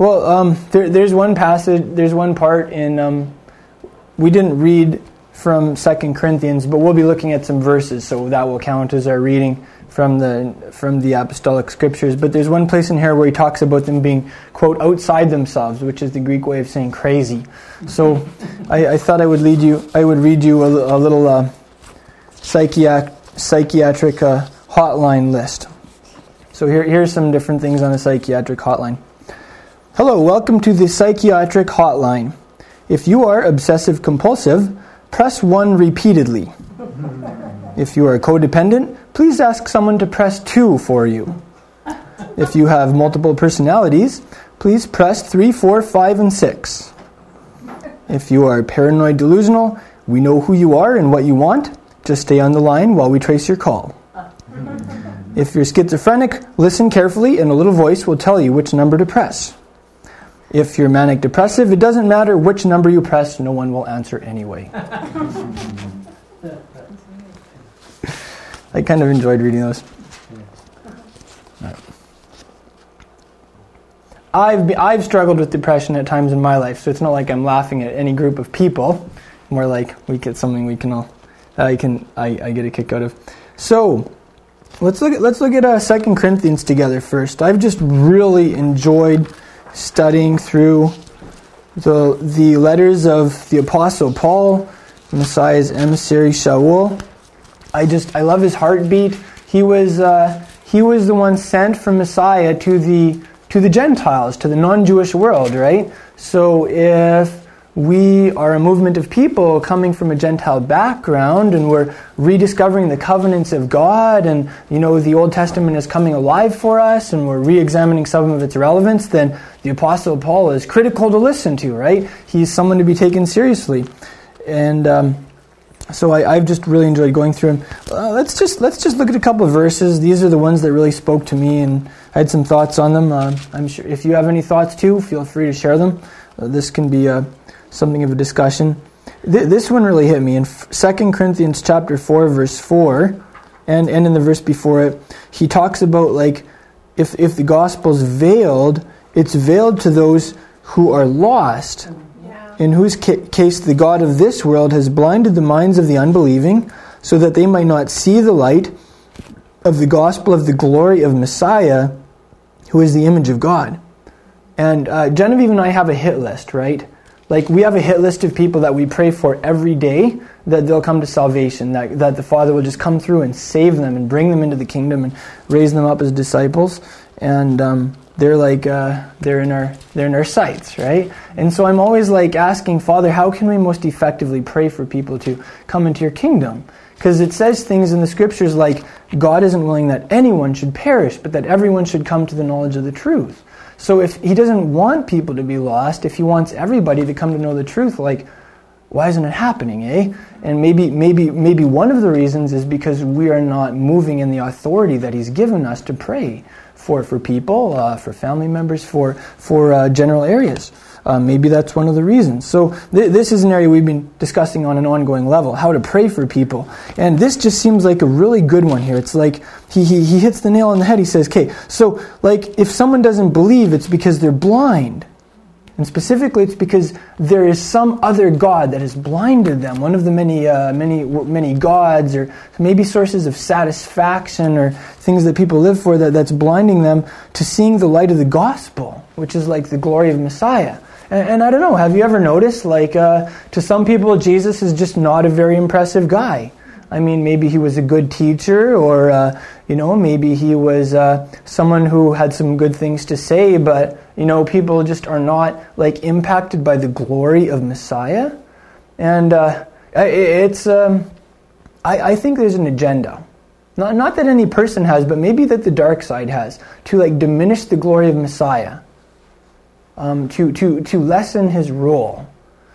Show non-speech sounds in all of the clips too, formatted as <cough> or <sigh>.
Well, um, there, there's one passage, there's one part in, um, we didn't read from Second Corinthians, but we'll be looking at some verses, so that will count as our reading from the from the apostolic scriptures. But there's one place in here where he talks about them being quote outside themselves, which is the Greek way of saying crazy. So I, I thought I would lead you, I would read you a, a little uh, psychiatric psychiatric uh, hotline list. So here, here's some different things on a psychiatric hotline. Hello, welcome to the psychiatric hotline. If you are obsessive compulsive, press 1 repeatedly. If you are codependent, please ask someone to press 2 for you. If you have multiple personalities, please press 3, 4, 5, and 6. If you are paranoid delusional, we know who you are and what you want. Just stay on the line while we trace your call. If you're schizophrenic, listen carefully and a little voice will tell you which number to press. If you're manic depressive, it doesn't matter which number you press, no one will answer anyway. I kind of enjoyed reading those. I've, be, I've struggled with depression at times in my life, so it's not like I'm laughing at any group of people. More like we get something we can all, I can, I, I get a kick out of. So, let's look at, let's look at uh, 2 Corinthians together first. I've just really enjoyed studying through the, the letters of the Apostle Paul, Messiah's emissary Shaul. I just I love his heartbeat. He was uh, he was the one sent from Messiah to the to the Gentiles, to the non-Jewish world, right? So if we are a movement of people coming from a Gentile background and we're rediscovering the covenants of God and you know the Old Testament is coming alive for us and we're re-examining some of its relevance, then the Apostle Paul is critical to listen to, right? He's someone to be taken seriously. And um, so I, have just really enjoyed going through them. Uh, let's just let's just look at a couple of verses. These are the ones that really spoke to me, and I had some thoughts on them. Uh, I'm sure if you have any thoughts too, feel free to share them. Uh, this can be uh, something of a discussion. Th- this one really hit me in 2 Corinthians chapter 4 verse 4 and, and in the verse before it he talks about like if if the gospel's veiled it's veiled to those who are lost yeah. in whose ca- case the god of this world has blinded the minds of the unbelieving so that they might not see the light of the gospel of the glory of Messiah who is the image of God and uh, Genevieve and I have a hit list right like we have a hit list of people that we pray for every day that they'll come to salvation, that, that the Father will just come through and save them and bring them into the kingdom and raise them up as disciples. And um, they're like uh, they're in our they're in our sights, right? And so I'm always like asking Father, how can we most effectively pray for people to come into your kingdom? Because it says things in the scriptures like God isn't willing that anyone should perish, but that everyone should come to the knowledge of the truth. So if he doesn't want people to be lost, if he wants everybody to come to know the truth, like why isn't it happening, eh? And maybe maybe maybe one of the reasons is because we are not moving in the authority that he's given us to pray for for people, uh, for family members, for for uh, general areas. Uh, maybe that's one of the reasons. So th- this is an area we've been discussing on an ongoing level, how to pray for people. And this just seems like a really good one here. It's like he, he, he hits the nail on the head. He says, okay, so like if someone doesn't believe, it's because they're blind. And specifically, it's because there is some other God that has blinded them. One of the many, uh, many, many gods, or maybe sources of satisfaction, or things that people live for, that, that's blinding them to seeing the light of the gospel, which is like the glory of Messiah. And, and I don't know, have you ever noticed, like, uh, to some people, Jesus is just not a very impressive guy. I mean, maybe he was a good teacher, or, uh, you know, maybe he was uh, someone who had some good things to say, but, you know, people just are not, like, impacted by the glory of Messiah. And uh, it's, um, I, I think there's an agenda. Not, not that any person has, but maybe that the dark side has, to, like, diminish the glory of Messiah um, to, to, to lessen his role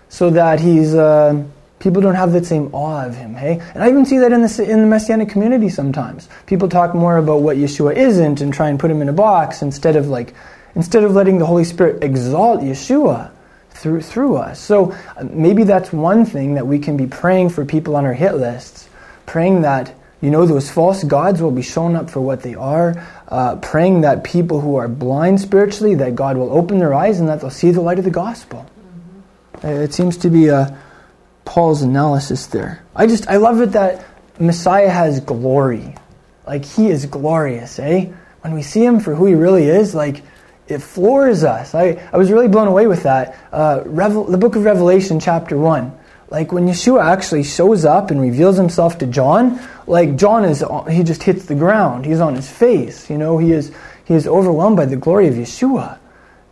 so that he's, uh, people don't have that same awe of him, hey? And I even see that in the, in the Messianic community sometimes. People talk more about what Yeshua isn't and try and put him in a box instead of like, instead of letting the Holy Spirit exalt Yeshua through, through us. So uh, maybe that's one thing that we can be praying for people on our hit lists, praying that You know, those false gods will be shown up for what they are, uh, praying that people who are blind spiritually, that God will open their eyes and that they'll see the light of the gospel. Mm-hmm. It seems to be uh, Paul's analysis there. I just, I love it that Messiah has glory. Like, he is glorious, eh? When we see him for who he really is, like, it floors us. I, I was really blown away with that. Uh, Revel, the book of Revelation, chapter 1. Like when Yeshua actually shows up and reveals himself to John, like John is, he just hits the ground. He's on his face. You know, he is, he is overwhelmed by the glory of Yeshua.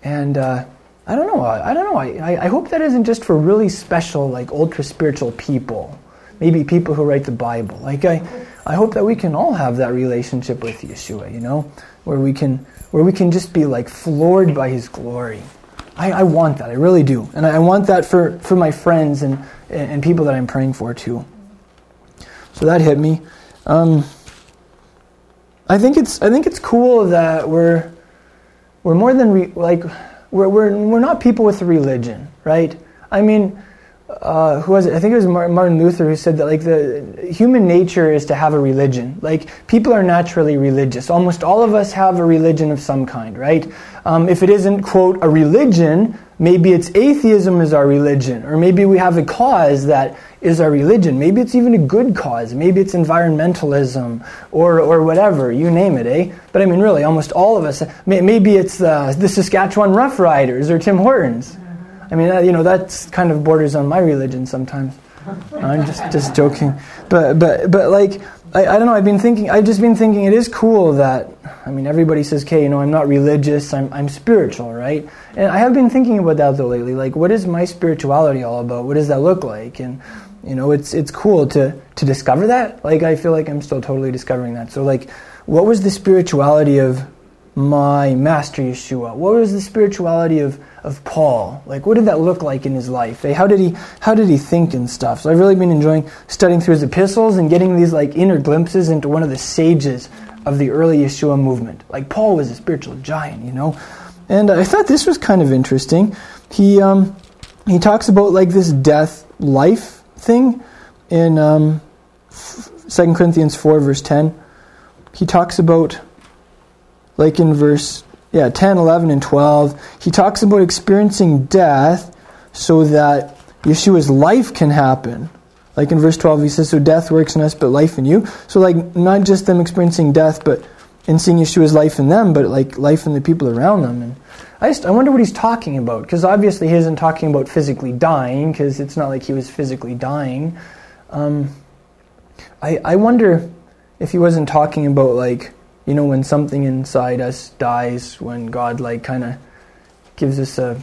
And uh, I don't know. I, I don't know. I, I hope that isn't just for really special, like ultra spiritual people. Maybe people who write the Bible. Like I, I hope that we can all have that relationship with Yeshua. You know, where we can, where we can just be like floored by His glory. I, I want that. I really do, and I, I want that for for my friends and and people that I'm praying for too. So that hit me. Um, I think it's I think it's cool that we're we're more than re, like we're, we're we're not people with a religion, right? I mean, uh, who was it? I think it was Martin Luther who said that like the human nature is to have a religion. Like people are naturally religious. Almost all of us have a religion of some kind, right? Um, if it isn't quote a religion, maybe it's atheism is our religion, or maybe we have a cause that is our religion. Maybe it's even a good cause. Maybe it's environmentalism or or whatever. You name it, eh? But I mean, really, almost all of us. Maybe it's uh, the Saskatchewan Roughriders or Tim Hortons. I mean, uh, you know, that's kind of borders on my religion sometimes. I'm just just joking, but but but like I, I don't know. I've been thinking. I've just been thinking. It is cool that I mean, everybody says, "Okay, you know, I'm not religious. I'm I'm spiritual, right?" And I have been thinking about that though lately. Like, what is my spirituality all about? What does that look like? And you know, it's it's cool to to discover that. Like, I feel like I'm still totally discovering that. So, like, what was the spirituality of my master Yeshua? What was the spirituality of of Paul? Like, what did that look like in his life? How did he how did he think and stuff? So I've really been enjoying studying through his epistles and getting these like inner glimpses into one of the sages of the early Yeshua movement. Like Paul was a spiritual giant, you know. And I thought this was kind of interesting. He um, he talks about like this death life thing in um, 2 Corinthians 4 verse 10. He talks about like in verse yeah, 10, 11, and 12, he talks about experiencing death so that Yeshua's life can happen. Like in verse 12, he says, So death works in us, but life in you. So, like, not just them experiencing death, but in seeing Yeshua's life in them, but like life in the people around them. And I, just, I wonder what he's talking about, because obviously he isn't talking about physically dying, because it's not like he was physically dying. Um, I, I wonder if he wasn't talking about, like, you know, when something inside us dies, when God like kind of gives us a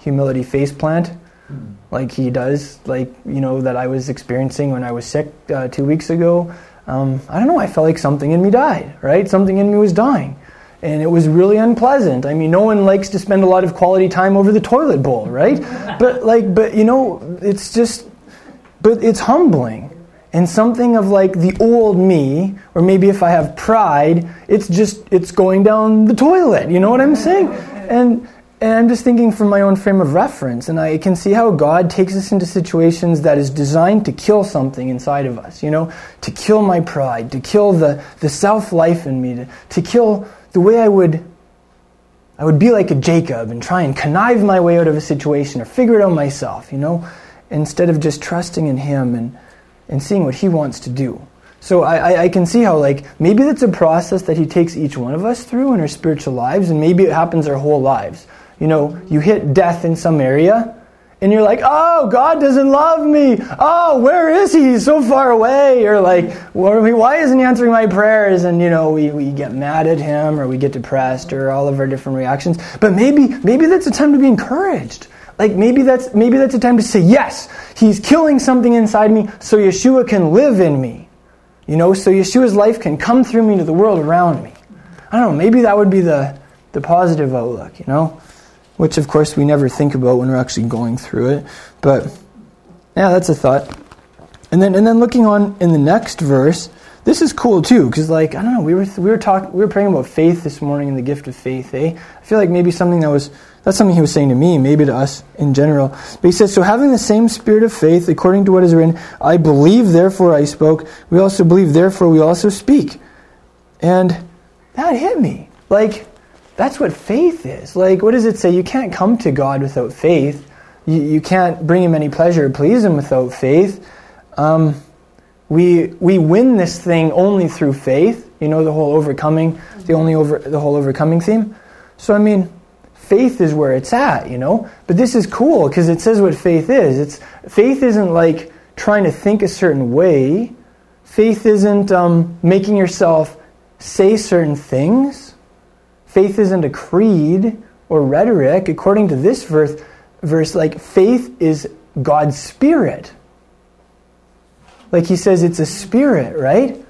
humility face plant, mm. like He does, like you know that I was experiencing when I was sick uh, two weeks ago. Um, I don't know. I felt like something in me died. Right, something in me was dying, and it was really unpleasant. I mean, no one likes to spend a lot of quality time over the toilet bowl, right? <laughs> but like, but you know, it's just, but it's humbling and something of like the old me, or maybe if I have pride, it's just it's going down the toilet. You know what I'm saying? And and I'm just thinking from my own frame of reference, and I can see how God takes us into situations that is designed to kill something inside of us, you know, to kill my pride, to kill the, the self life in me, to, to kill the way I would I would be like a Jacob and try and connive my way out of a situation or figure it out myself, you know, instead of just trusting in Him and and seeing what He wants to do. So I, I, can see how like maybe that's a process that He takes each one of us through in our spiritual lives, and maybe it happens our whole lives. You know, you hit death in some area, and you're like, oh, God doesn't love me. Oh, where is He? He's so far away. Or like, why isn't He answering my prayers? And you know, we, we get mad at Him, or we get depressed, or all of our different reactions. But maybe maybe that's a time to be encouraged. Like maybe that's maybe that's a time to say, yes, he's killing something inside me so Yeshua can live in me. You know, so Yeshua's life can come through me to the world around me. I don't know, maybe that would be the, the positive outlook, you know? Which of course we never think about when we're actually going through it. But yeah, that's a thought. And then and then looking on in the next verse, this is cool too, because like I don't know, we were we were talking, we were praying about faith this morning and the gift of faith. Eh? I feel like maybe something that was that's something he was saying to me, maybe to us in general. But he says, so having the same spirit of faith, according to what is written, I believe, therefore I spoke. We also believe, therefore we also speak. And that hit me. Like that's what faith is. Like what does it say? You can't come to God without faith. You, you can't bring Him any pleasure or please Him without faith. Um, we we win this thing only through faith. You know the whole overcoming, the only over the whole overcoming theme. So I mean, faith is where it's at, you know. But this is cool because it says what faith is. It's faith isn't like trying to think a certain way. Faith isn't um, making yourself say certain things. Faith isn't a creed or rhetoric. According to this verse, verse like faith is God's spirit. Like he says, it's a spirit, right?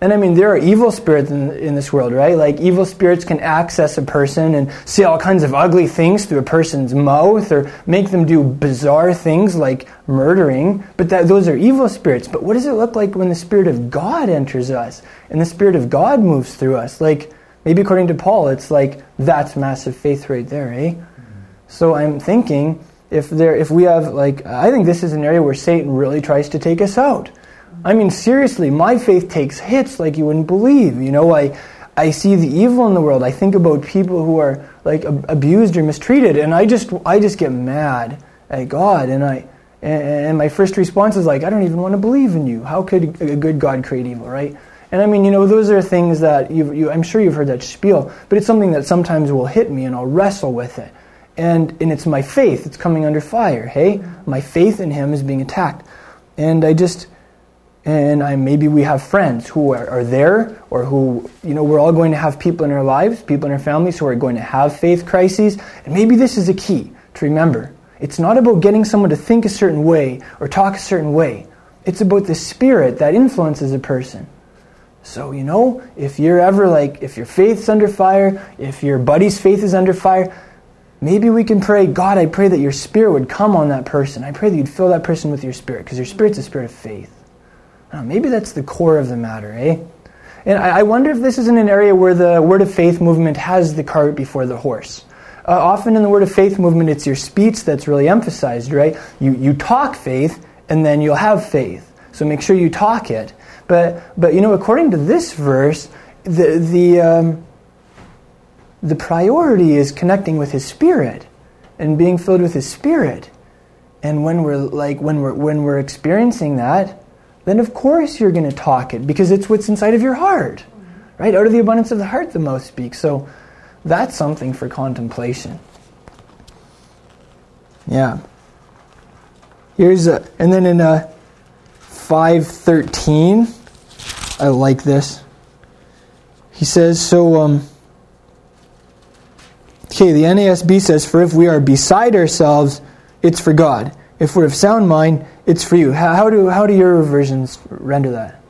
And I mean, there are evil spirits in, in this world, right? Like, evil spirits can access a person and see all kinds of ugly things through a person's mouth or make them do bizarre things like murdering. But that, those are evil spirits. But what does it look like when the Spirit of God enters us and the Spirit of God moves through us? Like, maybe according to Paul, it's like that's massive faith right there, eh? So I'm thinking if there, if we have, like, I think this is an area where Satan really tries to take us out I mean, seriously, my faith takes hits like you wouldn't believe. You know, I, I see the evil in the world. I think about people who are like abused or mistreated, and I just, I just get mad at God. And I, and my first response is like, I don't even want to believe in you. How could a good God create evil, right? And I mean, you know, those are things that you, I'm sure you've heard that spiel, but it's something that sometimes will hit me, and I'll wrestle with it. And and it's my faith. It's coming under fire. Hey, my faith in Him is being attacked, and I just and I, maybe we have friends who are, are, there or who you know we're all going to have people in our lives people in our families who are going to have faith crises. And maybe this is a key to remember. It's not about getting someone to think a certain way or talk a certain way. It's about the spirit that influences a person. So you know if you're ever like if your faith's under fire if your buddy's faith is under fire maybe we can pray god i pray that your spirit would come on that person. I pray that you'd fill that person with your spirit because your spirit's a spirit of faith maybe that's the core of the matter, eh? And I, I wonder if this isn't an area where the Word of Faith movement has the cart before the horse. Uh, often in the Word of Faith movement, it's your speech that's really emphasized, right? You, you talk faith, and then you'll have faith. So make sure you talk it. But, but you know, according to this verse, the, the, um, the priority is connecting with His Spirit and being filled with His Spirit. And when we're like when we're when we're experiencing that, then of course you're going to talk it because it's what's inside of your heart. Right? Out of the abundance of the heart, the mouth speaks. So that's something for contemplation. Yeah. Here's a, and then in a uh, 513, I like this. He says, so, um, okay, the NASB says, for if we are beside ourselves, it's for God. If we're of sound mind, it's for you. How, how, do, how do your versions render that?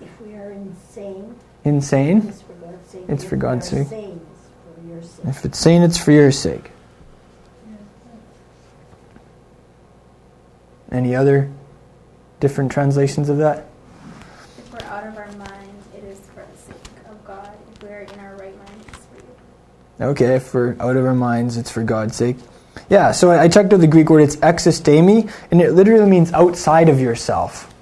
If we are insane, insane, it's for God's sake. It's for God's sake. Sane, it's for sake. If it's sane, it's for your sake. Any other different translations of that? If we're out of our mind, it is for the sake of God. If we're in our right mind, it's for you. Okay, if we're out of our minds, it's for God's sake. Yeah, so I checked out the Greek word, it's existemi, and it literally means outside of yourself.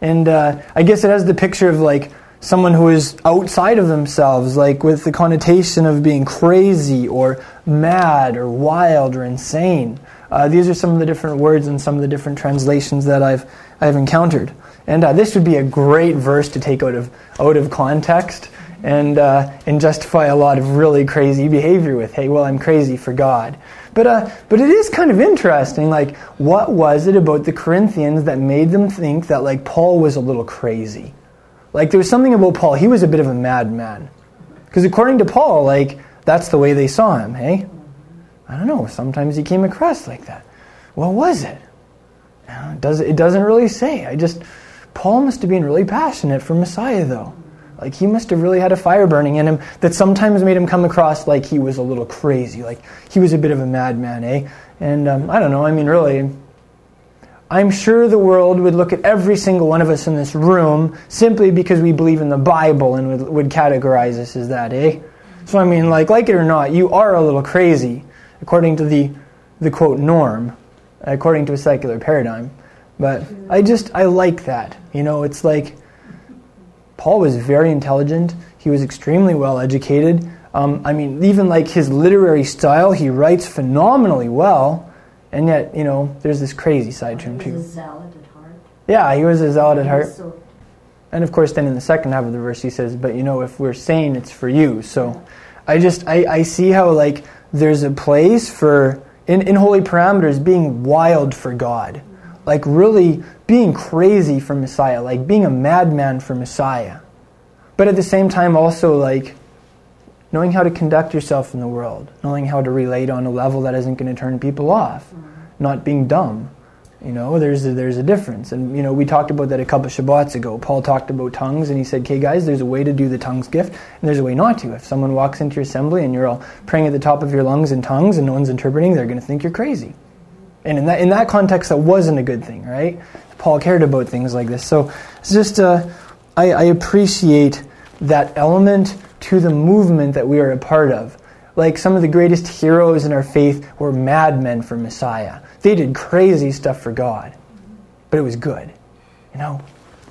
And uh, I guess it has the picture of like someone who is outside of themselves, like with the connotation of being crazy or mad or wild or insane. Uh, these are some of the different words and some of the different translations that I've, I've encountered. And uh, this would be a great verse to take out of, out of context and, uh, and justify a lot of really crazy behavior with. Hey, well, I'm crazy for God. But, uh, but it is kind of interesting. Like, what was it about the Corinthians that made them think that, like, Paul was a little crazy? Like, there was something about Paul. He was a bit of a madman. Because according to Paul, like, that's the way they saw him, hey? I don't know. Sometimes he came across like that. What was it? it, does, it doesn't really say. I just, Paul must have been really passionate for Messiah, though. Like he must have really had a fire burning in him that sometimes made him come across like he was a little crazy, like he was a bit of a madman, eh? And um, I don't know. I mean, really, I'm sure the world would look at every single one of us in this room simply because we believe in the Bible and would, would categorize us as that, eh? So I mean, like, like it or not, you are a little crazy, according to the, the quote norm, according to a secular paradigm. But I just I like that. You know, it's like Paul was very intelligent. He was extremely well educated. Um, I mean, even like his literary style, he writes phenomenally well. And yet, you know, there's this crazy side to him He was too. a zealot at heart. Yeah, he was a zealot at heart. so- And of course, then in the second half of the verse, he says, "But you know, if we're sane, it's for you." So, I just I, I see how like there's a place for in, in holy parameters being wild for God, like really being crazy for Messiah, like being a madman for Messiah, but at the same time also like knowing how to conduct yourself in the world, knowing how to relate on a level that isn't going to turn people off, mm-hmm. not being dumb. You know, there's a, there's a difference, and you know we talked about that a couple Shabbats ago. Paul talked about tongues, and he said, "Okay, guys, there's a way to do the tongues gift, and there's a way not to. If someone walks into your assembly and you're all praying at the top of your lungs in tongues, and no one's interpreting, they're going to think you're crazy. And in that in that context, that wasn't a good thing, right? Paul cared about things like this, so it's just uh, I, I appreciate that element to the movement that we are a part of. Like some of the greatest heroes in our faith were madmen for Messiah. They did crazy stuff for God, but it was good. You know,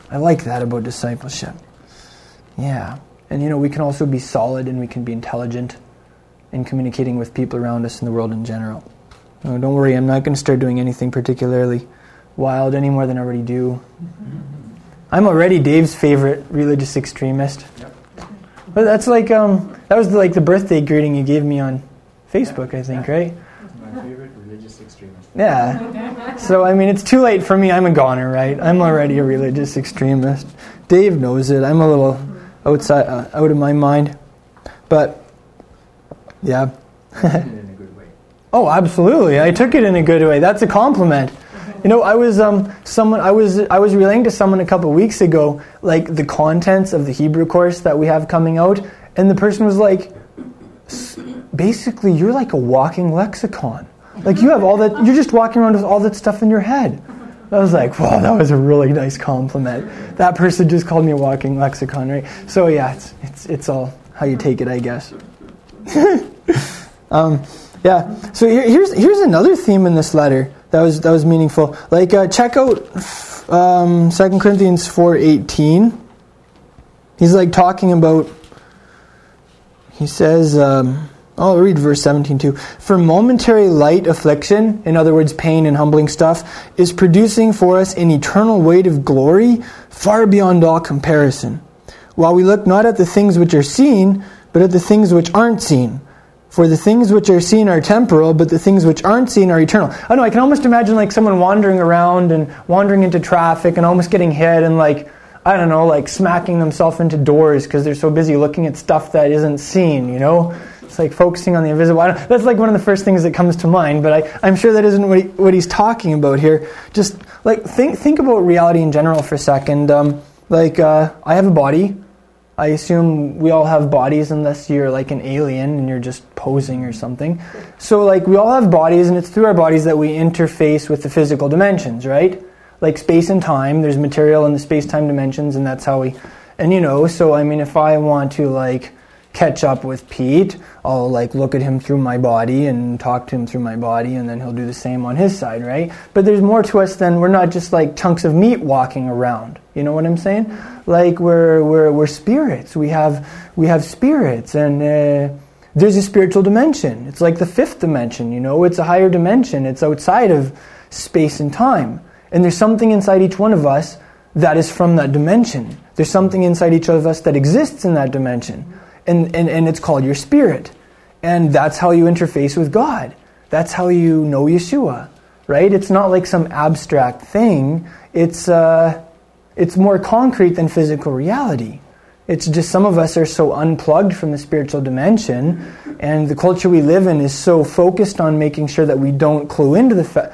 I like that about discipleship. Yeah. And you know, we can also be solid and we can be intelligent in communicating with people around us in the world in general. No, don't worry, I'm not going to start doing anything particularly wild any more than I already do. I'm already Dave's favorite religious extremist. But that's like um, that was like the birthday greeting you gave me on Facebook, I think, right? My favorite religious extremist. Yeah. So I mean, it's too late for me. I'm a goner, right? I'm already a religious extremist. Dave knows it. I'm a little outside, uh, out of my mind. But yeah. <laughs> in a good way. Oh, absolutely. I took it in a good way. That's a compliment. You know, I was um, someone I was I was relaying to someone a couple weeks ago like the contents of the Hebrew course that we have coming out, and the person was like, "S- basically, you're like a walking lexicon. Like you have all that. You're just walking around with all that stuff in your head. I was like, wow, that was a really nice compliment. That person just called me a walking lexicon, right? So yeah, it's it's it's all how you take it, I guess. <laughs> um, yeah. So here, here's here's another theme in this letter that was that was meaningful. Like uh, check out um, 2 Corinthians four eighteen. He's like talking about. He says. Um, I'll read verse 17 too. For momentary light affliction, in other words, pain and humbling stuff, is producing for us an eternal weight of glory far beyond all comparison. While we look not at the things which are seen, but at the things which aren't seen. For the things which are seen are temporal, but the things which aren't seen are eternal. I know, I can almost imagine like someone wandering around and wandering into traffic and almost getting hit and like, I don't know, like smacking themselves into doors because they're so busy looking at stuff that isn't seen, you know? It's like focusing on the invisible. That's like one of the first things that comes to mind, but I, I'm sure that isn't what, he, what he's talking about here. Just like think, think about reality in general for a second. Um, like, uh, I have a body. I assume we all have bodies unless you're like an alien and you're just posing or something. So, like, we all have bodies, and it's through our bodies that we interface with the physical dimensions, right? Like space and time, there's material in the space time dimensions, and that's how we. And you know, so I mean, if I want to, like, catch up with Pete, I'll like look at him through my body and talk to him through my body, and then he'll do the same on his side, right? But there's more to us than we're not just like chunks of meat walking around. You know what I'm saying? Like we're we're we're spirits. We have we have spirits, and uh, there's a spiritual dimension. It's like the fifth dimension. You know, it's a higher dimension. It's outside of space and time, and there's something inside each one of us that is from that dimension. There's something inside each of us that exists in that dimension and, and, and it's called your spirit. And that's how you interface with God. That's how you know Yeshua, right? It's not like some abstract thing. It's, uh, it's more concrete than physical reality. It's just some of us are so unplugged from the spiritual dimension, and the culture we live in is so focused on making sure that we don't clue into the fact.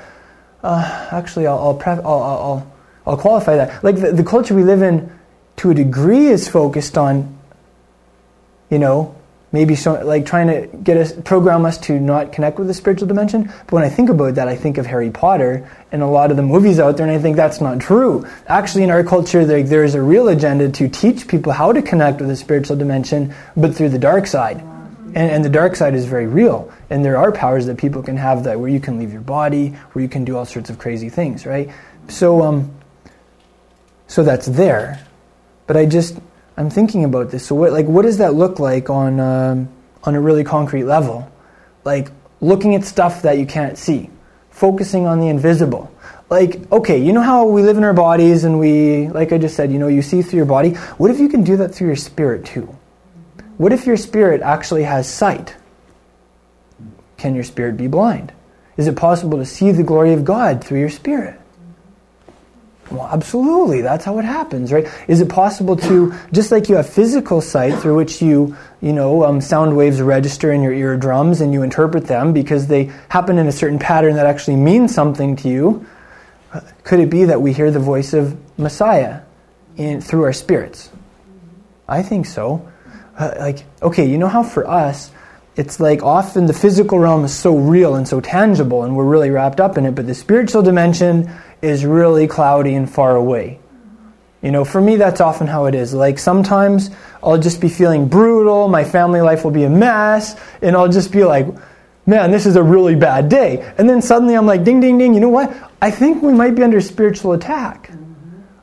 Uh, actually, I'll, I'll, I'll, I'll, I'll, I'll qualify that. Like the, the culture we live in, to a degree, is focused on you know, maybe show, like trying to get us program us to not connect with the spiritual dimension. But when i think about that i think of harry potter and a lot of the movies out there and i think that's not true. Actually in our culture there, there's a real agenda to teach people how to connect with the spiritual dimension but through the dark side. And, and the dark side is very real. And there are powers that people can have that where you can leave your body where you can do all sorts of crazy things right? So um so that's there. But i just I'm thinking about this. So, what, like, what does that look like on um, on a really concrete level? Like looking at stuff that you can't see, focusing on the invisible. Like, okay, you know how we live in our bodies, and we, like I just said, you know, you see through your body. What if you can do that through your spirit too? What if your spirit actually has sight? Can your spirit be blind? Is it possible to see the glory of God through your spirit? Well, absolutely. That's how it happens, right? Is it possible to, just like you have physical sight through which you, you know, um, sound waves register in your eardrums and you interpret them because they happen in a certain pattern that actually means something to you? Could it be that we hear the voice of Messiah in, through our spirits? I think so. Uh, like, okay, you know how for us, it's like often the physical realm is so real and so tangible and we're really wrapped up in it, but the spiritual dimension, is really cloudy and far away. You know, for me, that's often how it is. Like sometimes I'll just be feeling brutal, my family life will be a mess, and I'll just be like, man, this is a really bad day. And then suddenly I'm like, ding, ding, ding, you know what? I think we might be under spiritual attack.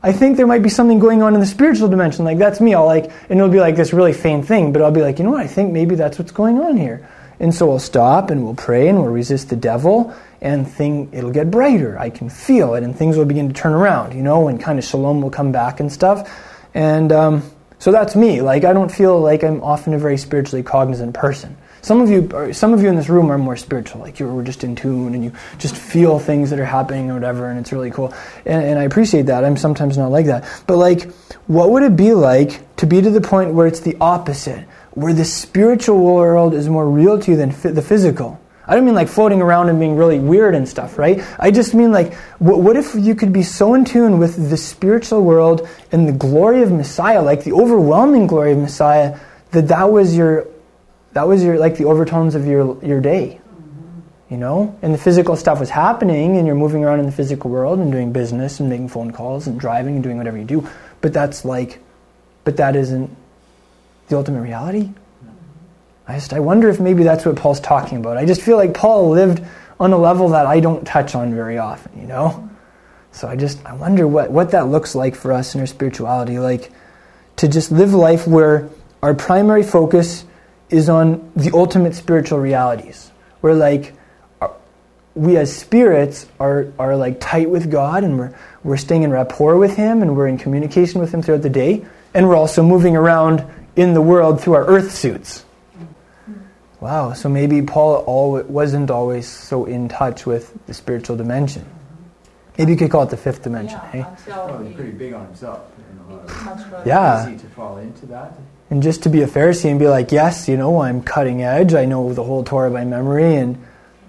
I think there might be something going on in the spiritual dimension. Like that's me. I'll like, and it'll be like this really faint thing, but I'll be like, you know what? I think maybe that's what's going on here. And so we'll stop and we'll pray and we'll resist the devil and thing it'll get brighter. I can feel it, and things will begin to turn around, you know, and kind of shalom will come back and stuff. And um, so that's me. Like I don't feel like I'm often a very spiritually cognizant person. Some of you, some of you in this room are more spiritual, like you are just in tune and you just feel things that are happening or whatever, and it's really cool. And, and I appreciate that. I'm sometimes not like that. But like, what would it be like to be to the point where it's the opposite, where the spiritual world is more real to you than the physical? I don't mean like floating around and being really weird and stuff, right? I just mean like, what if you could be so in tune with the spiritual world and the glory of Messiah, like the overwhelming glory of Messiah, that that was your, that was your, like the overtones of your, your day, you know? And the physical stuff was happening and you're moving around in the physical world and doing business and making phone calls and driving and doing whatever you do. But that's like, but that isn't the ultimate reality. I just I wonder if maybe that's what Paul's talking about. I just feel like Paul lived on a level that I don't touch on very often, you know? So I just I wonder what, what that looks like for us in our spirituality, like to just live life where our primary focus is on the ultimate spiritual realities. Where like uh, we as spirits are, are like tight with God and we're, we're staying in rapport with Him and we're in communication with Him throughout the day. And we're also moving around in the world through our earth suits. Wow, so maybe Paul wasn't always so in touch with the spiritual dimension. Maybe you could call it the fifth dimension, yeah, hey? Probably pretty big on himself. yeah. Easy to fall into that. And just to be a Pharisee and be like, yes, you know, I'm cutting edge. I know the whole Torah by memory, and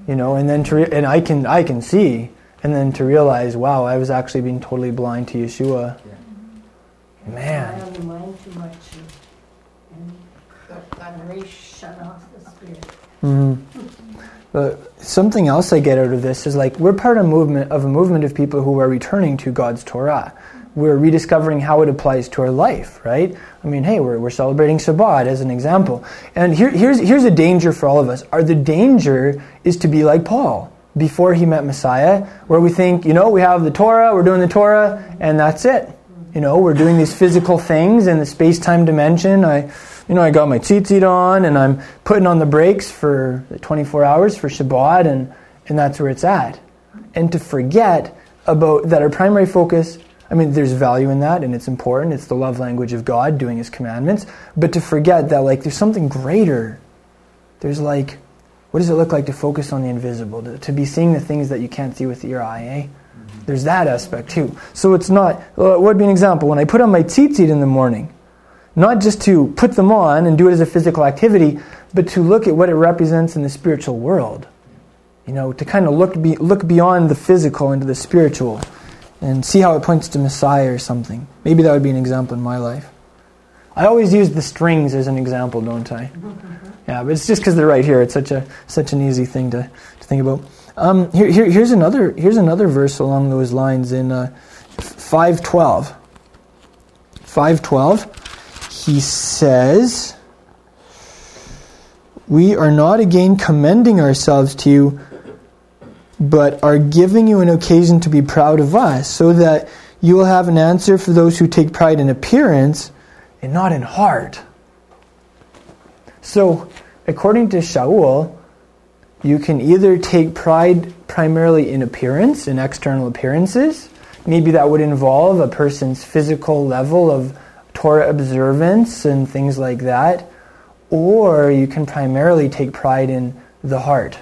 you know, and then to re- and I can I can see, and then to realize, wow, I was actually being totally blind to Yeshua. Yeah. Man. I mind too much, and got very shut off Mm-hmm. But something else I get out of this is like we're part of a movement of a movement of people who are returning to God's Torah. We're rediscovering how it applies to our life, right? I mean, hey, we're, we're celebrating Shabbat as an example. And here, here's, here's a danger for all of us. Our, the danger is to be like Paul before he met Messiah, where we think, you know, we have the Torah, we're doing the Torah, and that's it. You know, we're doing these physical things in the space time dimension. I, you know, I got my tzitzit on and I'm putting on the brakes for 24 hours for Shabbat, and, and that's where it's at. And to forget about that our primary focus, I mean, there's value in that and it's important. It's the love language of God, doing His commandments. But to forget that, like, there's something greater. There's like, what does it look like to focus on the invisible? To, to be seeing the things that you can't see with your eye, eh? Mm-hmm. There's that aspect too. So it's not, well, what would be an example? When I put on my tzitzit in the morning, not just to put them on and do it as a physical activity, but to look at what it represents in the spiritual world. You know, to kind of look, be, look beyond the physical into the spiritual and see how it points to Messiah or something. Maybe that would be an example in my life. I always use the strings as an example, don't I? <laughs> Yeah, but it's just because they're right here. It's such a such an easy thing to, to think about. Um, here, here, here's another here's another verse along those lines in uh, five twelve. Five twelve, he says, "We are not again commending ourselves to you, but are giving you an occasion to be proud of us, so that you will have an answer for those who take pride in appearance and not in heart." So, according to Shaul, you can either take pride primarily in appearance, in external appearances. Maybe that would involve a person's physical level of Torah observance and things like that. Or you can primarily take pride in the heart.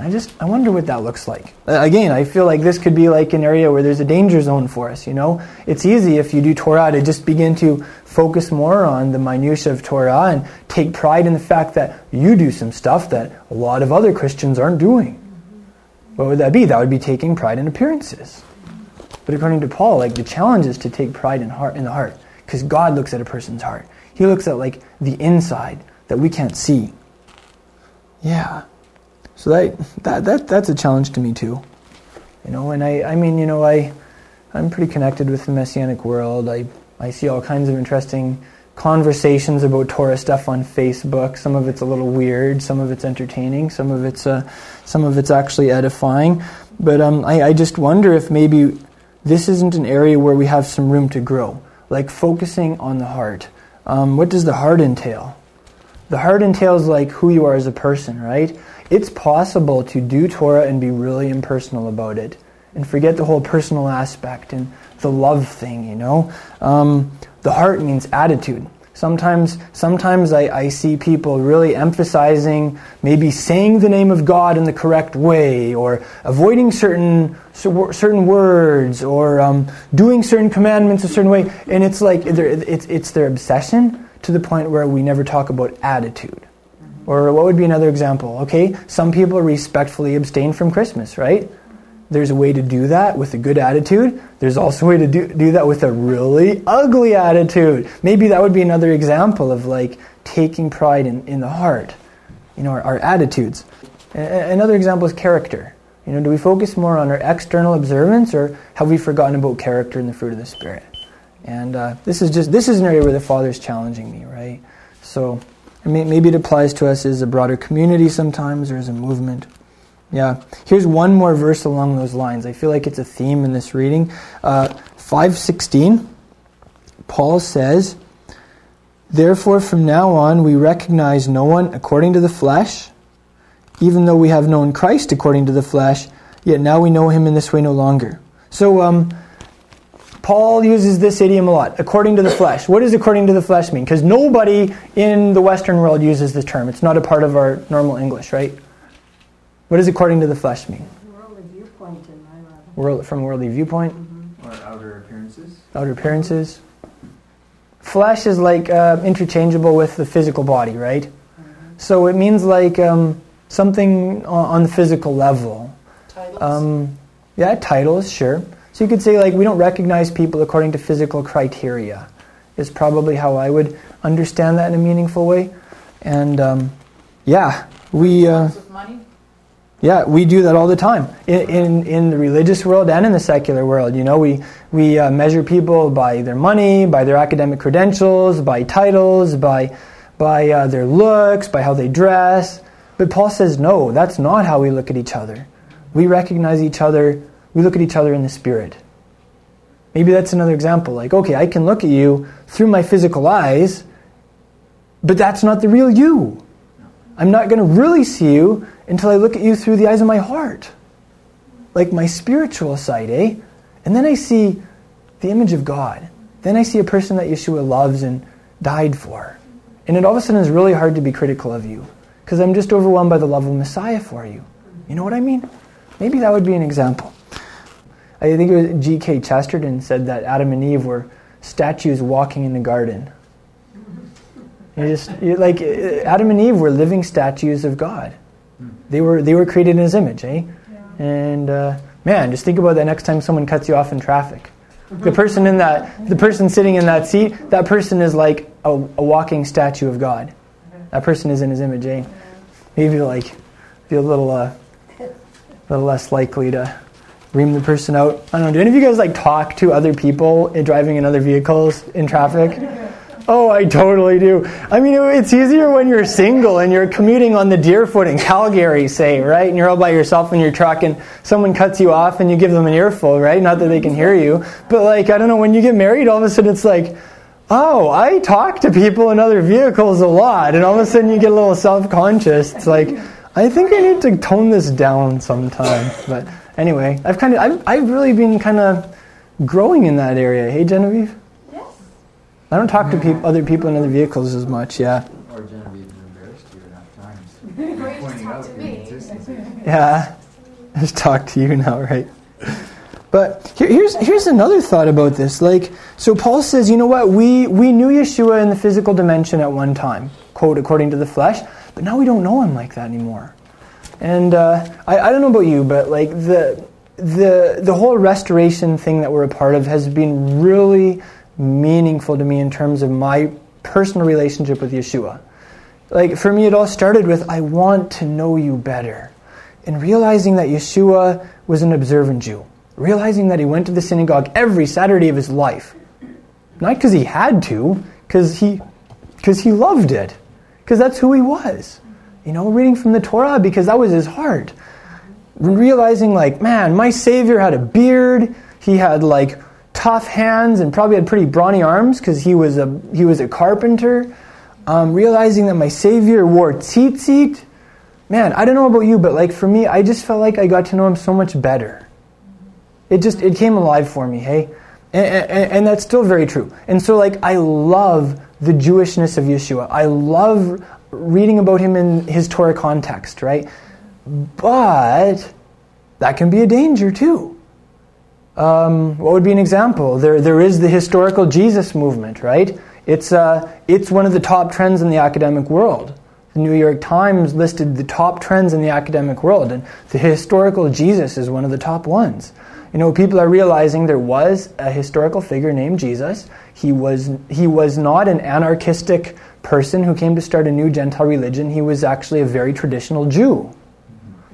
I just I wonder what that looks like. Uh, again, I feel like this could be like an area where there's a danger zone for us. You know, it's easy if you do Torah to just begin to focus more on the minutia of Torah and take pride in the fact that you do some stuff that a lot of other Christians aren't doing. What would that be? That would be taking pride in appearances. But according to Paul, like the challenge is to take pride in heart in the heart, because God looks at a person's heart. He looks at like the inside that we can't see. Yeah. So that, that, that that's a challenge to me too. You know, and I, I mean, you know, I, I'm pretty connected with the Messianic world. I, I see all kinds of interesting conversations about Torah stuff on Facebook. Some of it's a little weird, some of it's entertaining, some of it's, uh, some of it's actually edifying. But um, I, I just wonder if maybe this isn't an area where we have some room to grow, like focusing on the heart. Um, what does the heart entail? The heart entails like who you are as a person, right? It's possible to do Torah and be really impersonal about it and forget the whole personal aspect and the love thing, you know? Um, the heart means attitude. Sometimes, sometimes I, I, see people really emphasizing maybe saying the name of God in the correct way, or avoiding certain certain words, or um, doing certain commandments a certain way, and it's like it's it's their obsession to the point where we never talk about attitude. Or what would be another example? Okay, some people respectfully abstain from Christmas, right? There's a way to do that with a good attitude. There's also a way to do, do that with a really ugly attitude. Maybe that would be another example of like taking pride in, in the heart, you know, our, our attitudes. A- another example is character. You know, do we focus more on our external observance or have we forgotten about character and the fruit of the Spirit? And uh, this is just this is an area where the Father's challenging me, right? So maybe it applies to us as a broader community sometimes or as a movement. Yeah. Here's one more verse along those lines. I feel like it's a theme in this reading. Uh, 516, Paul says, Therefore, from now on, we recognize no one according to the flesh, even though we have known Christ according to the flesh, yet now we know him in this way no longer. So, um, Paul uses this idiom a lot, according to the flesh. What does according to the flesh mean? Because nobody in the Western world uses this term. It's not a part of our normal English, right? What does according to the flesh mean? Worldly viewpoint in my level. World, from a worldly viewpoint? Mm-hmm. Or outer appearances? Outer appearances. Flesh is like uh, interchangeable with the physical body, right? Mm-hmm. So it means like um, something on the physical level. Titles? Um, yeah, titles, sure. So you could say, like, we don't recognize people according to physical criteria, is probably how I would understand that in a meaningful way. And um, yeah, we. Uh, yeah, we do that all the time in, in, in, the religious world and in the secular world. You know, we, we uh, measure people by their money, by their academic credentials, by titles, by, by uh, their looks, by how they dress. But Paul says, no, that's not how we look at each other. We recognize each other we look at each other in the spirit. Maybe that's another example. Like, okay, I can look at you through my physical eyes, but that's not the real you. I'm not going to really see you until I look at you through the eyes of my heart. Like my spiritual side, eh? And then I see the image of God. Then I see a person that Yeshua loves and died for. And it all of a sudden is really hard to be critical of you because I'm just overwhelmed by the love of Messiah for you. You know what I mean? Maybe that would be an example. I think it was G.K. Chesterton said that Adam and Eve were statues walking in the garden. You just you like Adam and Eve were living statues of God. They were they were created in His image, eh? Yeah. And uh, man, just think about that next time someone cuts you off in traffic. The person in that the person sitting in that seat, that person is like a, a walking statue of God. That person is in His image, eh? Maybe like be a little, uh, little less likely to ream the person out. I don't know. Do any of you guys like talk to other people in driving in other vehicles in traffic? Oh, I totally do. I mean, it's easier when you're single and you're commuting on the Deerfoot in Calgary, say, right? And you're all by yourself in your truck and someone cuts you off and you give them an earful, right? Not that they can hear you. But, like, I don't know, when you get married, all of a sudden it's like, oh, I talk to people in other vehicles a lot. And all of a sudden you get a little self conscious. It's like, I think I need to tone this down sometime. But anyway, I've kind of, I've, I've really been kind of growing in that area. Hey, Genevieve? Yes. I don't talk to peop other people in other vehicles as much, yeah. Or Genevieve has embarrassed you enough times. <laughs> Great, Pointing talk out to me. Yeah, <laughs> just talk to you now, right? But here, here's here's another thought about this. Like, so Paul says, you know what? We we knew Yeshua in the physical dimension at one time, quote according to the flesh, but now we don't know him like that anymore. And uh, I, I don't know about you, but like the the the whole restoration thing that we're a part of has been really meaningful to me in terms of my personal relationship with Yeshua. Like for me, it all started with I want to know you better, and realizing that Yeshua was an observant Jew, realizing that he went to the synagogue every Saturday of his life, not because he had to, because he because he loved it, because that's who he was. You know, reading from the Torah because that was his heart. Realizing like, man, my Savior had a beard. He had like tough hands and probably had pretty brawny arms because he was a he was a carpenter. Um, realizing that my Savior wore tzitzit. Man, I don't know about you, but like for me, I just felt like I got to know him so much better. It just it came alive for me, hey, and, and, and that's still very true. And so like I love the Jewishness of Yeshua. I love reading about him in his Torah context, right? But that can be a danger too. Um, what would be an example? There, there is the historical Jesus movement, right? It's, uh, it's one of the top trends in the academic world. The New York Times listed the top trends in the academic world, and the historical Jesus is one of the top ones. You know, people are realizing there was a historical figure named Jesus. He was, he was not an anarchistic person who came to start a new Gentile religion. He was actually a very traditional Jew.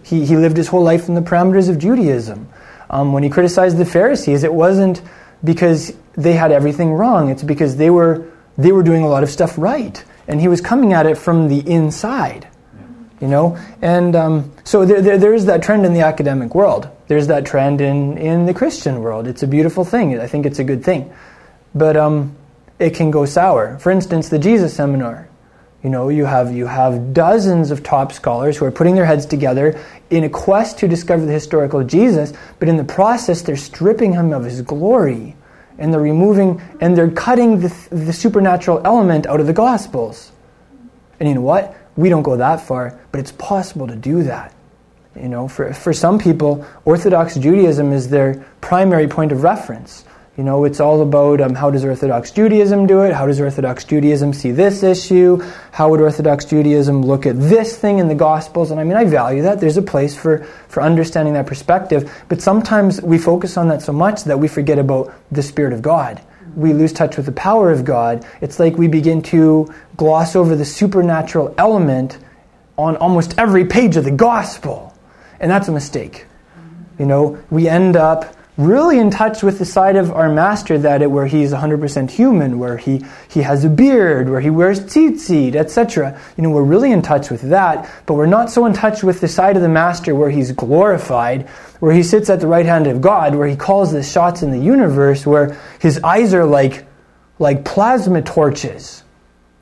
He, he lived his whole life in the parameters of Judaism. Um, when he criticized the Pharisees, it wasn't because they had everything wrong. It's because they were, they were doing a lot of stuff right. And he was coming at it from the inside. You know? And um, so there, there, there is that trend in the academic world. There's that trend in, in the Christian world. It's a beautiful thing. I think it's a good thing. But um, it can go sour. For instance, the Jesus Seminar. You know, you have, you have dozens of top scholars who are putting their heads together in a quest to discover the historical Jesus, but in the process, they're stripping him of his glory. And they're removing, and they're cutting the, the supernatural element out of the Gospels. And you know what? We don't go that far, but it's possible to do that. You know, for, for some people, Orthodox Judaism is their primary point of reference. You know, it's all about um, how does Orthodox Judaism do it? How does Orthodox Judaism see this issue? How would Orthodox Judaism look at this thing in the Gospels? And I mean, I value that. There's a place for, for understanding that perspective. But sometimes we focus on that so much that we forget about the Spirit of God. We lose touch with the power of God. It's like we begin to gloss over the supernatural element on almost every page of the Gospel. And that's a mistake. You know, we end up really in touch with the side of our master that it where he's 100% human where he, he has a beard where he wears tzitzit etc you know we're really in touch with that but we're not so in touch with the side of the master where he's glorified where he sits at the right hand of god where he calls the shots in the universe where his eyes are like like plasma torches.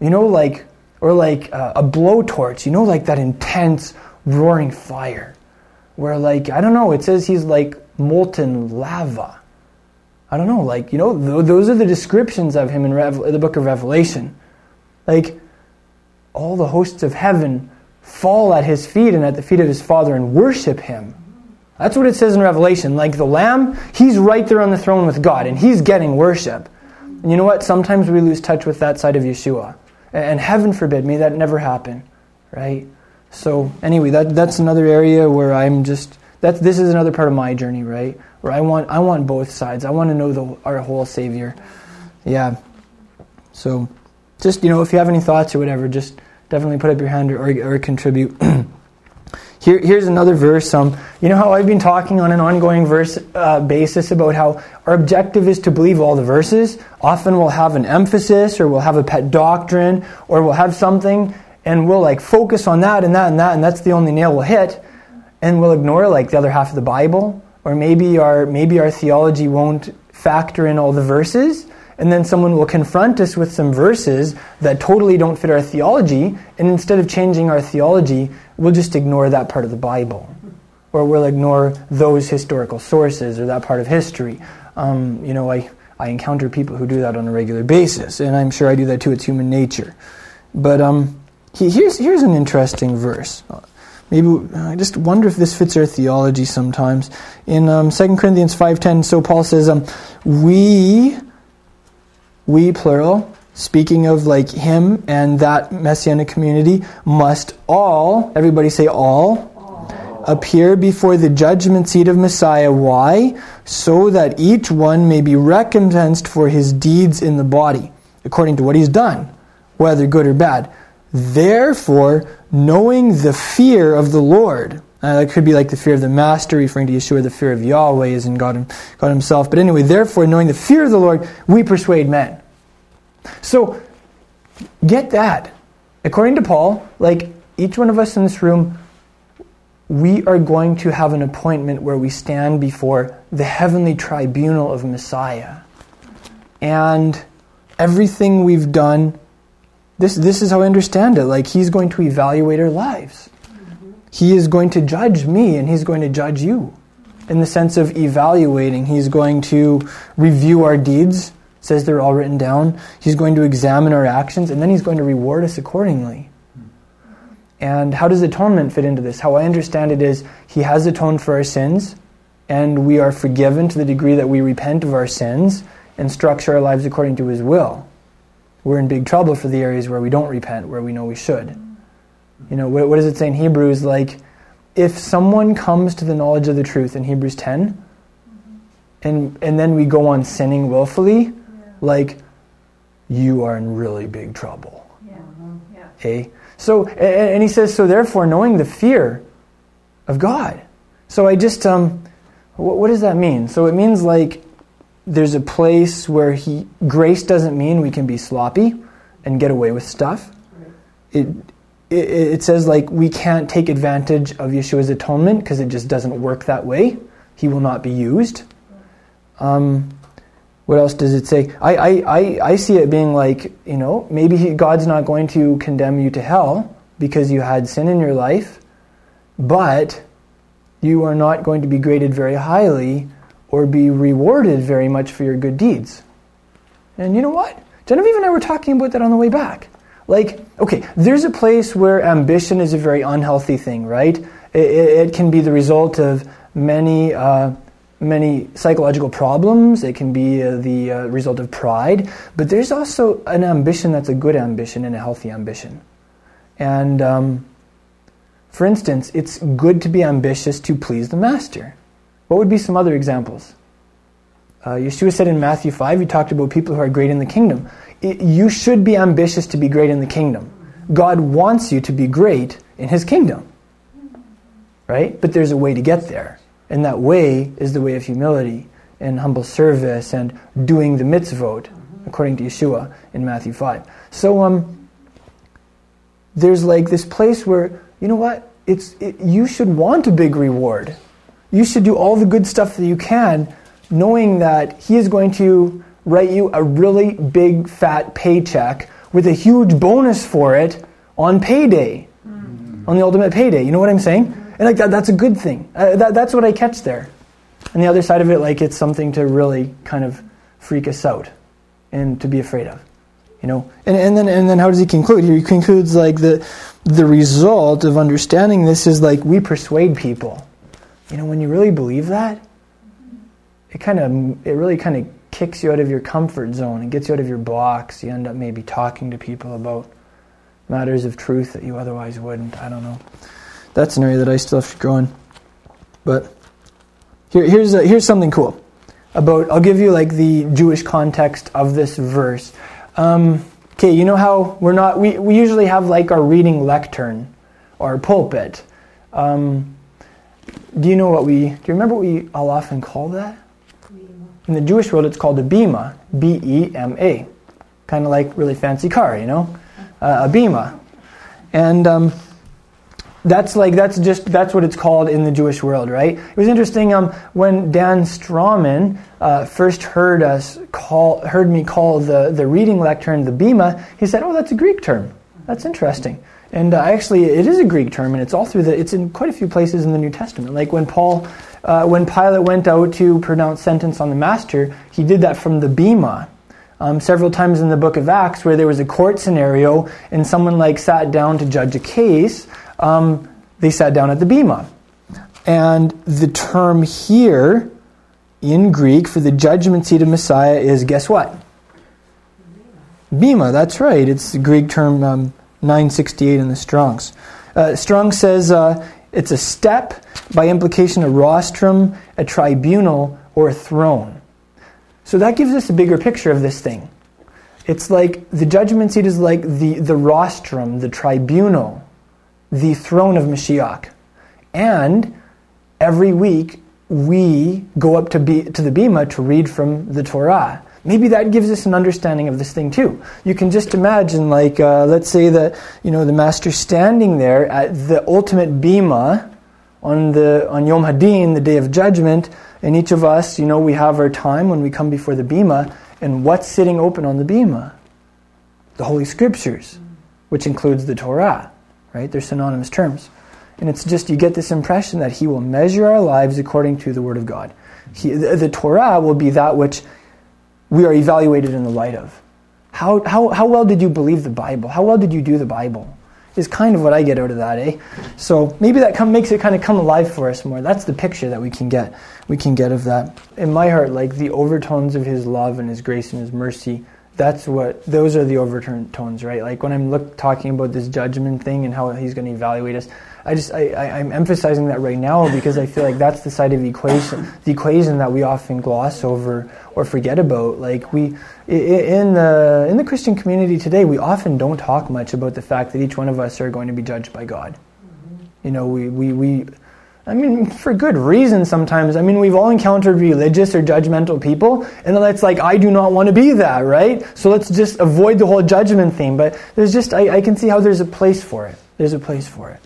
You know like or like uh, a blowtorch you know like that intense roaring fire. Where like i don't know it says he's like molten lava. I don't know, like, you know, th- those are the descriptions of him in the book of Revelation. Like, all the hosts of heaven fall at his feet and at the feet of his Father and worship him. That's what it says in Revelation. Like the Lamb, he's right there on the throne with God and he's getting worship. And you know what? Sometimes we lose touch with that side of Yeshua. And heaven forbid, may that never happen, right? So, anyway, that, that's another area where I'm just that's, this is another part of my journey, right? Where I want, I want both sides. I want to know the, our whole Savior. Yeah. So, just you know, if you have any thoughts or whatever, just definitely put up your hand or, or, or contribute. <clears throat> Here, here's another verse. Um, you know how I've been talking on an ongoing verse uh, basis about how our objective is to believe all the verses. Often we'll have an emphasis, or we'll have a pet doctrine, or we'll have something, and we'll like focus on that and that and that, and that's the only nail we'll hit, and we'll ignore like the other half of the Bible, or maybe our maybe our theology won't factor in all the verses, and then someone will confront us with some verses that totally don't fit our theology, and instead of changing our theology, we'll just ignore that part of the Bible. Or we'll ignore those historical sources or that part of history. Um, you know, I, I encounter people who do that on a regular basis, and I'm sure I do that too. It's human nature. But um, he, here's, here's an interesting verse. Maybe I just wonder if this fits our theology sometimes. In um, 2 Corinthians 5.10, so Paul says, um, we we plural, speaking of like him and that messianic community, must all, everybody say all, appear before the judgment seat of Messiah. Why? So that each one may be recompensed for his deeds in the body, according to what he's done, whether good or bad. Therefore, knowing the fear of the Lord, uh, that could be like the fear of the master, referring to Yeshua, the fear of Yahweh is in God, God Himself. But anyway, therefore, knowing the fear of the Lord, we persuade men. So, get that. According to Paul, like each one of us in this room, we are going to have an appointment where we stand before the heavenly tribunal of Messiah. And everything we've done, this, this is how I understand it. Like, He's going to evaluate our lives. Mm-hmm. He is going to judge me and He's going to judge you. In the sense of evaluating, He's going to review our deeds, says they're all written down. He's going to examine our actions and then He's going to reward us accordingly. And how does atonement fit into this? How I understand it is He has atoned for our sins, and we are forgiven to the degree that we repent of our sins and structure our lives according to His will. We're in big trouble for the areas where we don't repent, where we know we should. You know, what, what does it say in Hebrews? Like, if someone comes to the knowledge of the truth in Hebrews 10, and, and then we go on sinning willfully, like, you are in really big trouble. Yeah. Yeah. Okay? So, and, and he says, so therefore, knowing the fear of God. So I just, um, what, what does that mean? So it means like there's a place where he, grace doesn't mean we can be sloppy and get away with stuff. It, it, it says like we can't take advantage of Yeshua's atonement because it just doesn't work that way. He will not be used. Um, what else does it say? I, I, I, I see it being like, you know, maybe he, God's not going to condemn you to hell because you had sin in your life, but you are not going to be graded very highly or be rewarded very much for your good deeds. And you know what? Genevieve and I were talking about that on the way back. Like, okay, there's a place where ambition is a very unhealthy thing, right? It, it, it can be the result of many, uh, many psychological problems. It can be uh, the uh, result of pride. But there's also an ambition that's a good ambition and a healthy ambition. And um, for instance, it's good to be ambitious to please the master. What would be some other examples? Uh, Yeshua said in Matthew 5, he talked about people who are great in the kingdom. It, you should be ambitious to be great in the kingdom. God wants you to be great in his kingdom. Right? But there's a way to get there. And that way is the way of humility and humble service and doing the mitzvot, according to Yeshua in Matthew 5. So um, there's like this place where, you know what? It's, it, you should want a big reward. You should do all the good stuff that you can, knowing that He is going to write you a really big fat paycheck with a huge bonus for it on payday, mm. on the ultimate payday. You know what I'm saying? And like that, that's a good thing. Uh, that, that's what I catch there. And the other side of it, like it's something to really kind of freak us out and to be afraid of. You know, and, and then and then how does he conclude? He concludes like the the result of understanding this is like we persuade people. You know, when you really believe that, it kind of it really kind of kicks you out of your comfort zone and gets you out of your box. You end up maybe talking to people about matters of truth that you otherwise wouldn't. I don't know. That's an area that I still have to grow in. But here, here's a, here's something cool about. I'll give you like the Jewish context of this verse. Um, Okay, you know how we're not, we, we usually have like our reading lectern or pulpit. Um, do you know what we, do you remember what we all often call that? In the Jewish world, it's called a bema, B E M A. Kind of like really fancy car, you know? Uh, a bema. And um, that's like that's just that's what it's called in the Jewish world, right? It was interesting um, when Dan Strawman uh, first heard us call heard me call the the reading lectern the bema. He said, "Oh, that's a Greek term. That's interesting." And uh, actually, it is a Greek term, and it's all through the. It's in quite a few places in the New Testament. Like when Paul, uh, when Pilate went out to pronounce sentence on the master, he did that from the bema. Um, several times in the book of Acts, where there was a court scenario and someone like sat down to judge a case, um, they sat down at the bema. And the term here in Greek for the judgment seat of Messiah is guess what? Bema, that's right. It's the Greek term um, 968 in the Strongs. Uh, Strong says uh, it's a step, by implication, a rostrum, a tribunal, or a throne. So that gives us a bigger picture of this thing. It's like the judgment seat is like the, the rostrum, the tribunal, the throne of Mashiach. And every week we go up to, be, to the Bema to read from the Torah. Maybe that gives us an understanding of this thing too. You can just imagine, like, uh, let's say that you know the master standing there at the ultimate bema on the on Yom Hadin, the day of judgment, and each of us, you know, we have our time when we come before the bema, and what's sitting open on the bema? The Holy Scriptures, which includes the Torah, right? They're synonymous terms. And it's just, you get this impression that He will measure our lives according to the Word of God. He, the, the Torah will be that which we are evaluated in the light of. How, how, how well did you believe the Bible? How well did you do the Bible? Is kind of what I get out of that, eh? So maybe that come, makes it kind of come alive for us more. That's the picture that we can get. We can get of that. In my heart, like the overtones of His love and His grace and His mercy. That's what those are the overtones, right? Like when I'm look, talking about this judgment thing and how He's going to evaluate us. I just I, I, am emphasizing that right now because I feel like that's the side of the equation, the equation that we often gloss over or forget about. Like we in the in the Christian community today, we often don't talk much about the fact that each one of us are going to be judged by God. You know, we we we. I mean, for good reason sometimes. I mean, we've all encountered religious or judgmental people, and it's like, I do not want to be that, right? So let's just avoid the whole judgment theme. But there's just, I, I can see how there's a place for it. There's a place for it.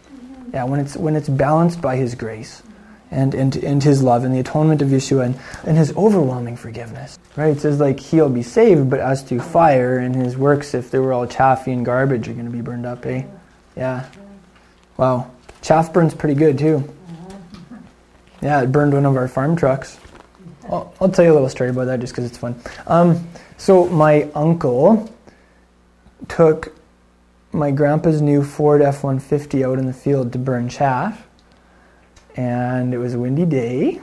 Yeah, when it's when it's balanced by His grace, and and, and His love and the atonement of Yeshua and, and His overwhelming forgiveness. Right? It says like He'll be saved, but as to fire and His works, if they were all chaffy and garbage, are going to be burned up. Eh? Yeah. Wow. Chaff burns pretty good too. Yeah, it burned one of our farm trucks. I'll, I'll tell you a little story about that just because it's fun. Um, so my uncle took my grandpa's new Ford F 150 out in the field to burn chaff. And it was a windy day.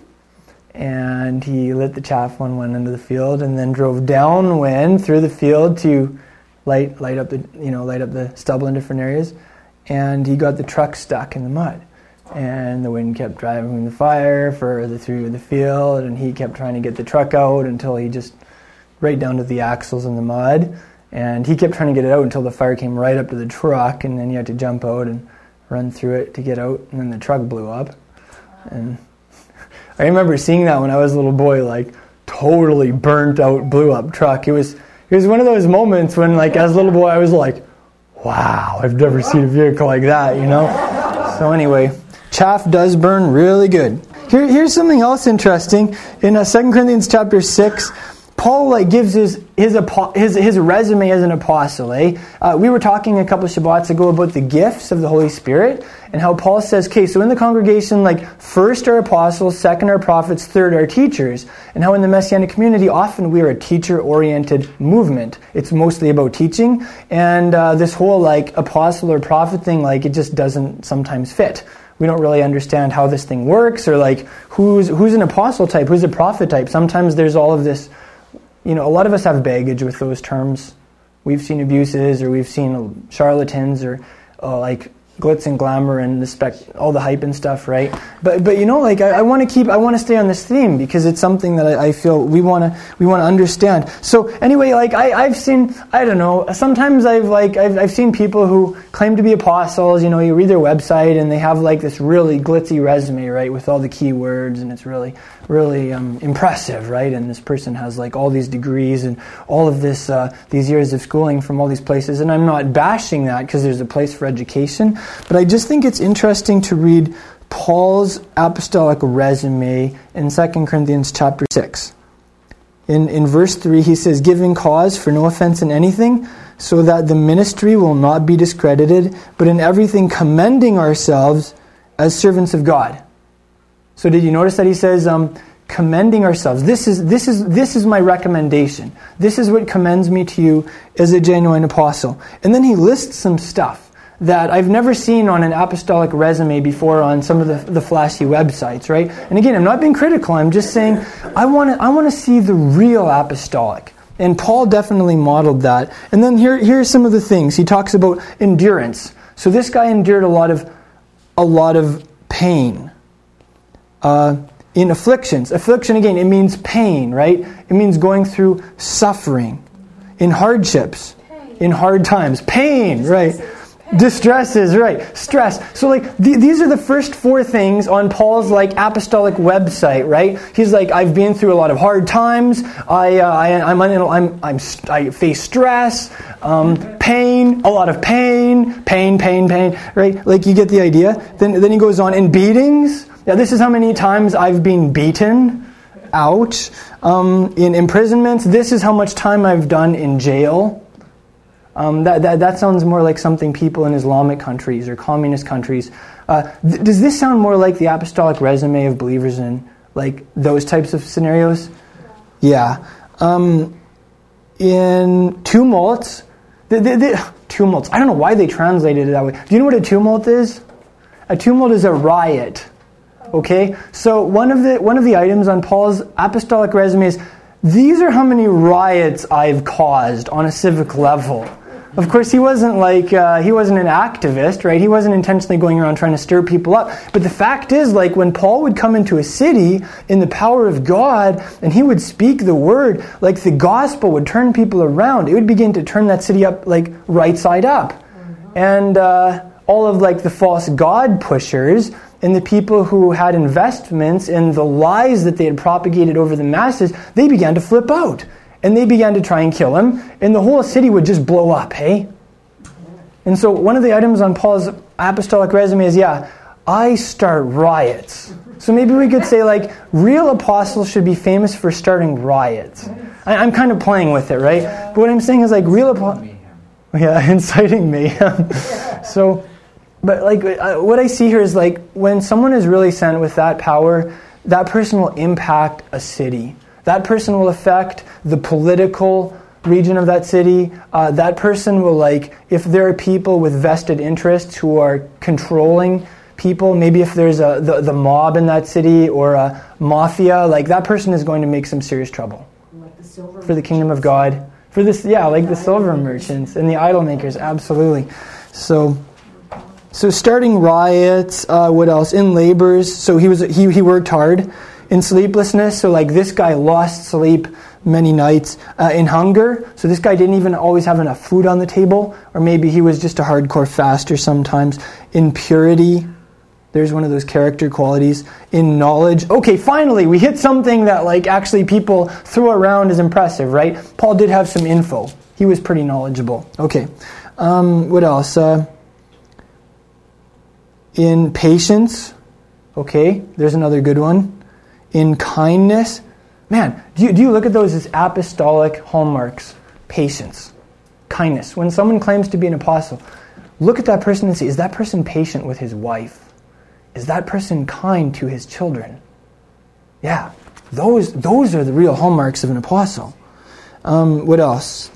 And he lit the chaff on one end of the field and then drove downwind through the field to light, light, up, the, you know, light up the stubble in different areas. And he got the truck stuck in the mud. And the wind kept driving the fire further through the field. And he kept trying to get the truck out until he just right down to the axles in the mud and he kept trying to get it out until the fire came right up to the truck, and then he had to jump out and run through it to get out, and then the truck blew up. And <laughs> I remember seeing that when I was a little boy, like totally burnt out, blew up truck. It was it was one of those moments when, like, as a little boy, I was like, "Wow, I've never seen a vehicle like that," you know. So anyway, chaff does burn really good. Here, here's something else interesting in uh, 2 Corinthians chapter six. Paul like gives his his his, his resume as an apostle. Eh? Uh, we were talking a couple of Shabbats ago about the gifts of the Holy Spirit and how Paul says, okay, so in the congregation, like first are apostles, second are prophets, third are teachers, and how in the Messianic community often we are a teacher-oriented movement. It's mostly about teaching, and uh, this whole like apostle or prophet thing, like it just doesn't sometimes fit we don't really understand how this thing works or like who's who's an apostle type who's a prophet type sometimes there's all of this you know, a lot of us have baggage with those terms. We've seen abuses or we've seen charlatans or uh, like glitz and glamour and the spec, all the hype and stuff, right? But but you know, like I, I want to keep, I want to stay on this theme because it's something that I, I feel we want to we want to understand. So anyway, like I, I've seen, I don't know, sometimes I've like I've, I've seen people who claim to be apostles. You know, you read their website and they have like this really glitzy resume, right, with all the keywords, and it's really really um, impressive, right? And this person has like all these degrees and all of this uh, these years of schooling from all these places. And I'm not bashing that because there's a place for education. But I just think it's interesting to read Paul's apostolic resume in 2 Corinthians chapter 6. In, in verse 3, he says, Giving cause for no offense in anything, so that the ministry will not be discredited, but in everything commending ourselves as servants of God. So, did you notice that he says, um, commending ourselves? This is, this, is, this is my recommendation. This is what commends me to you as a genuine apostle. And then he lists some stuff that I've never seen on an apostolic resume before on some of the, the flashy websites, right? And again, I'm not being critical, I'm just saying I want to I want to see the real apostolic. And Paul definitely modeled that. And then here, here are some of the things. He talks about endurance. So this guy endured a lot of a lot of pain. Uh, in afflictions. Affliction, again, it means pain, right? It means going through suffering. In hardships, in hard times. Pain, right? Distresses, right? Stress. So, like, th- these are the first four things on Paul's like apostolic website, right? He's like, I've been through a lot of hard times. I, uh, I, I'm, I'm, I'm, I face stress, um, pain, a lot of pain, pain, pain, pain, right? Like, you get the idea. Then, then he goes on in beatings. Yeah, this is how many times I've been beaten out. Um, in imprisonments, this is how much time I've done in jail. Um, that, that, that, sounds more like something people in Islamic countries or communist countries. Uh, th- does this sound more like the apostolic resume of believers in like those types of scenarios? Yeah. Um, in tumults, the, the, the, <sighs> tumults. I don't know why they translated it that way. Do you know what a tumult is? A tumult is a riot. Okay, so one of the one of the items on Paul's apostolic resume is these are how many riots I've caused on a civic level. Of course, he wasn't like uh, he wasn't an activist, right? He wasn't intentionally going around trying to stir people up. But the fact is, like when Paul would come into a city in the power of God and he would speak the word, like the gospel would turn people around. It would begin to turn that city up, like right side up, and uh, all of like the false god pushers and the people who had investments in the lies that they had propagated over the masses, they began to flip out and they began to try and kill him, and the whole city would just blow up, hey? And so one of the items on Paul's apostolic resume is yeah, I start riots. So maybe we could say, like, real apostles should be famous for starting riots. I, am kind of playing with it, right? But what I'm saying is, like, real apostles. Yeah, <laughs> inciting mayhem. so, but, like, what I see here is, like, when someone is really sent with that power, that person will impact a city. That person will affect the political region of that city. Uh, that person will, like, if there are people with vested interests who are controlling people, maybe if there's a, the, the mob in that city or a mafia, like, that person is going to make some serious trouble Like the silver for the kingdom of God. For this, yeah, like the silver merchants and the idol makers, absolutely. So, so starting riots. Uh, what else? In labors. So he was he he worked hard in sleeplessness. So, like, this guy lost sleep many nights. Uh, in hunger. So, this guy didn't even always have enough food on the table, or maybe he was just a hardcore faster sometimes. In purity. There's one of those character qualities. In knowledge. Okay, finally, we hit something that, like, actually people throw around as impressive, right? Paul did have some info. He was pretty knowledgeable. Okay. Um, what else? Uh, in patience. Okay, there's another good one in kindness. Man, do you, do you look at those as apostolic hallmarks? Patience, kindness. When someone claims to be an apostle, look at that person and see is that person patient with his wife? Is that person kind to his children? Yeah, those, those are the real hallmarks of an apostle. Um, what else?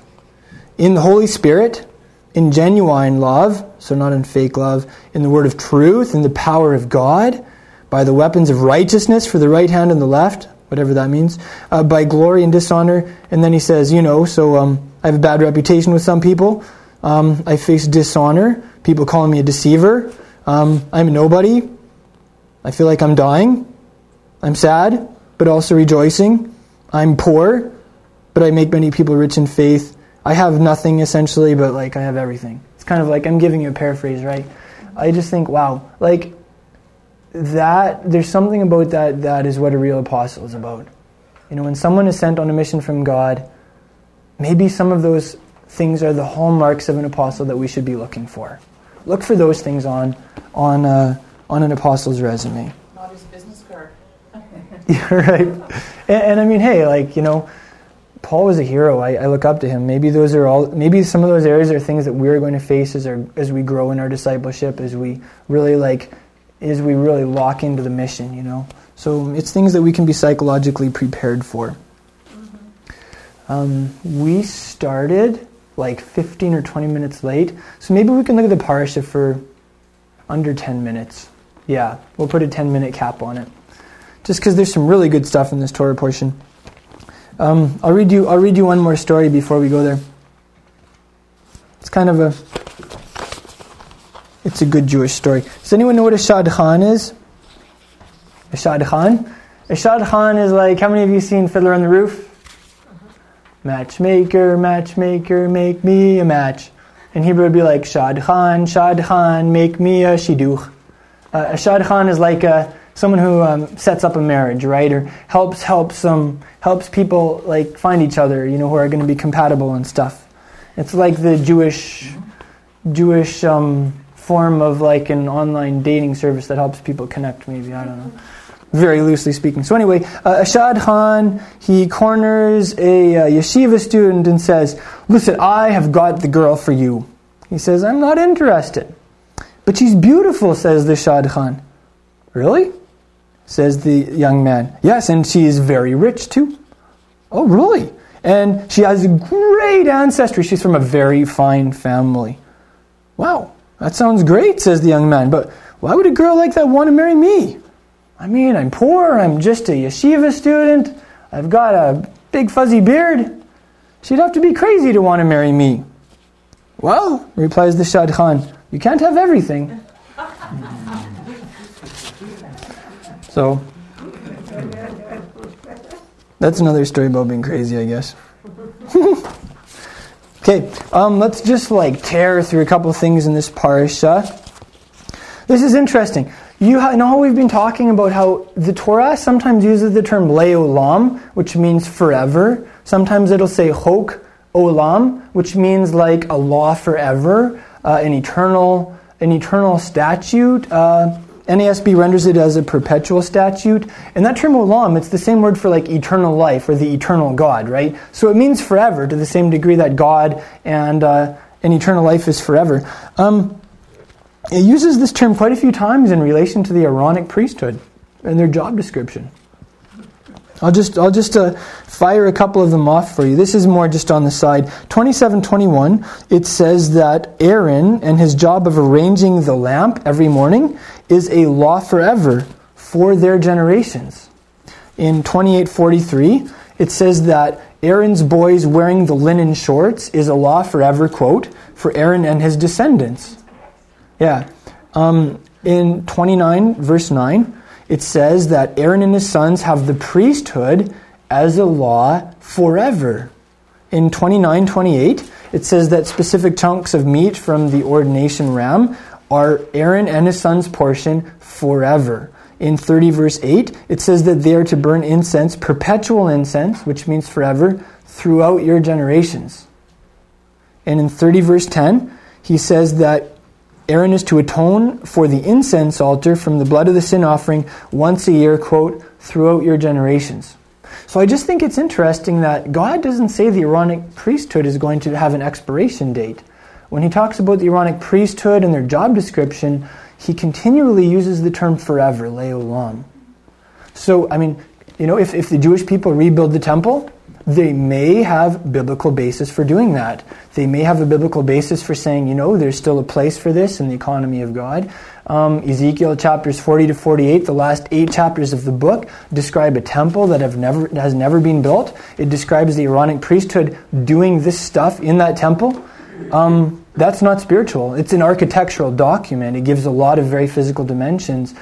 In the Holy Spirit, in genuine love, so not in fake love, in the word of truth, in the power of God by the weapons of righteousness for the right hand and the left, whatever that means, uh, by glory and dishonor. And then he says, you know, so um, I have a bad reputation with some people. Um, I face dishonor, people calling me a deceiver. Um, I'm nobody. I feel like I'm dying. I'm sad, but also rejoicing. I'm poor, but I make many people rich in faith. I have nothing essentially, but like I have everything. It's kind of like I'm giving you a paraphrase, right? I just think, wow, like that. There's something about that that is what a real apostle is about. You know, when someone is sent on a mission from God, maybe some of those things are the hallmarks of an apostle that we should be looking for. Look for those things on on uh, on an apostle's resume. Not his business card. <laughs> Yeah, right. And, and I mean, hey, like you know, Paul was a hero. I, I look up to him. Maybe those are all. Maybe some of those areas are things that we're going to face as our, as we grow in our discipleship, as we really like, as we really lock into the mission. You know, so it's things that we can be psychologically prepared for. Um, we started like 15 or 20 minutes late, so maybe we can look at the parsha for under 10 minutes. Yeah, we'll put a 10 minute cap on it just because there's some really good stuff in this Torah portion. Um, I'll read you. I'll read you one more story before we go there. It's kind of a. It's a good Jewish story. Does anyone know what a shadchan is? A shadchan. A shadchan is like how many of you seen Fiddler on the Roof? Matchmaker, matchmaker, make me a match. In Hebrew, it'd be like shadchan, shadchan, make me a shidduch. Uh, a shadchan is like a someone who um, sets up a marriage, right, or helps helps um, helps people like find each other, you know, who are going to be compatible and stuff. It's like the Jewish Jewish um, form of like an online dating service that helps people connect. Maybe I don't know. Very loosely speaking. So anyway, uh, a shadchan he corners a uh, yeshiva student and says, "Listen, I have got the girl for you." He says, "I'm not interested." But she's beautiful, says the shadchan. Really? says the young man. Yes, and she is very rich too. Oh, really? And she has great ancestry. She's from a very fine family. Wow, that sounds great, says the young man. But why would a girl like that want to marry me? I mean, I'm poor, I'm just a yeshiva student, I've got a big fuzzy beard. She'd have to be crazy to want to marry me. Well, replies the shadchan, you can't have everything. <laughs> So, that's another story about being crazy, I guess. <laughs> okay, um, let's just like tear through a couple things in this parsha. This is interesting. You know how we've been talking about how the Torah sometimes uses the term leolam, which means forever. Sometimes it'll say chok olam, which means like a law forever, uh, an eternal, an eternal statute. Uh, NASB renders it as a perpetual statute. And that term olam, it's the same word for like eternal life or the eternal God, right? So it means forever to the same degree that God and, uh, and eternal life is forever. Um, it uses this term quite a few times in relation to the Aaronic priesthood and their job description. I'll just, I'll just uh, fire a couple of them off for you. This is more just on the side. 2721, it says that Aaron and his job of arranging the lamp every morning is a law forever for their generations. In 2843, it says that Aaron's boys wearing the linen shorts is a law forever, quote, for Aaron and his descendants. Yeah. Um, in 29, verse 9, it says that Aaron and his sons have the priesthood as a law forever. In 29 28, it says that specific chunks of meat from the ordination ram are Aaron and his son's portion forever. In 30 verse 8, it says that they are to burn incense, perpetual incense, which means forever, throughout your generations. And in 30 verse 10, he says that Aaron is to atone for the incense altar from the blood of the sin offering once a year, quote, throughout your generations. So I just think it's interesting that God doesn't say the Aaronic priesthood is going to have an expiration date. When he talks about the Aaronic priesthood and their job description, he continually uses the term forever, leolam. So, I mean, you know, if, if the Jewish people rebuild the temple, they may have biblical basis for doing that. They may have a biblical basis for saying, you know, there's still a place for this in the economy of God. Um, Ezekiel chapters 40 to 48, the last eight chapters of the book, describe a temple that have never, has never been built. It describes the Aaronic priesthood doing this stuff in that temple. Um, that's not spiritual. It's an architectural document. It gives a lot of very physical dimensions.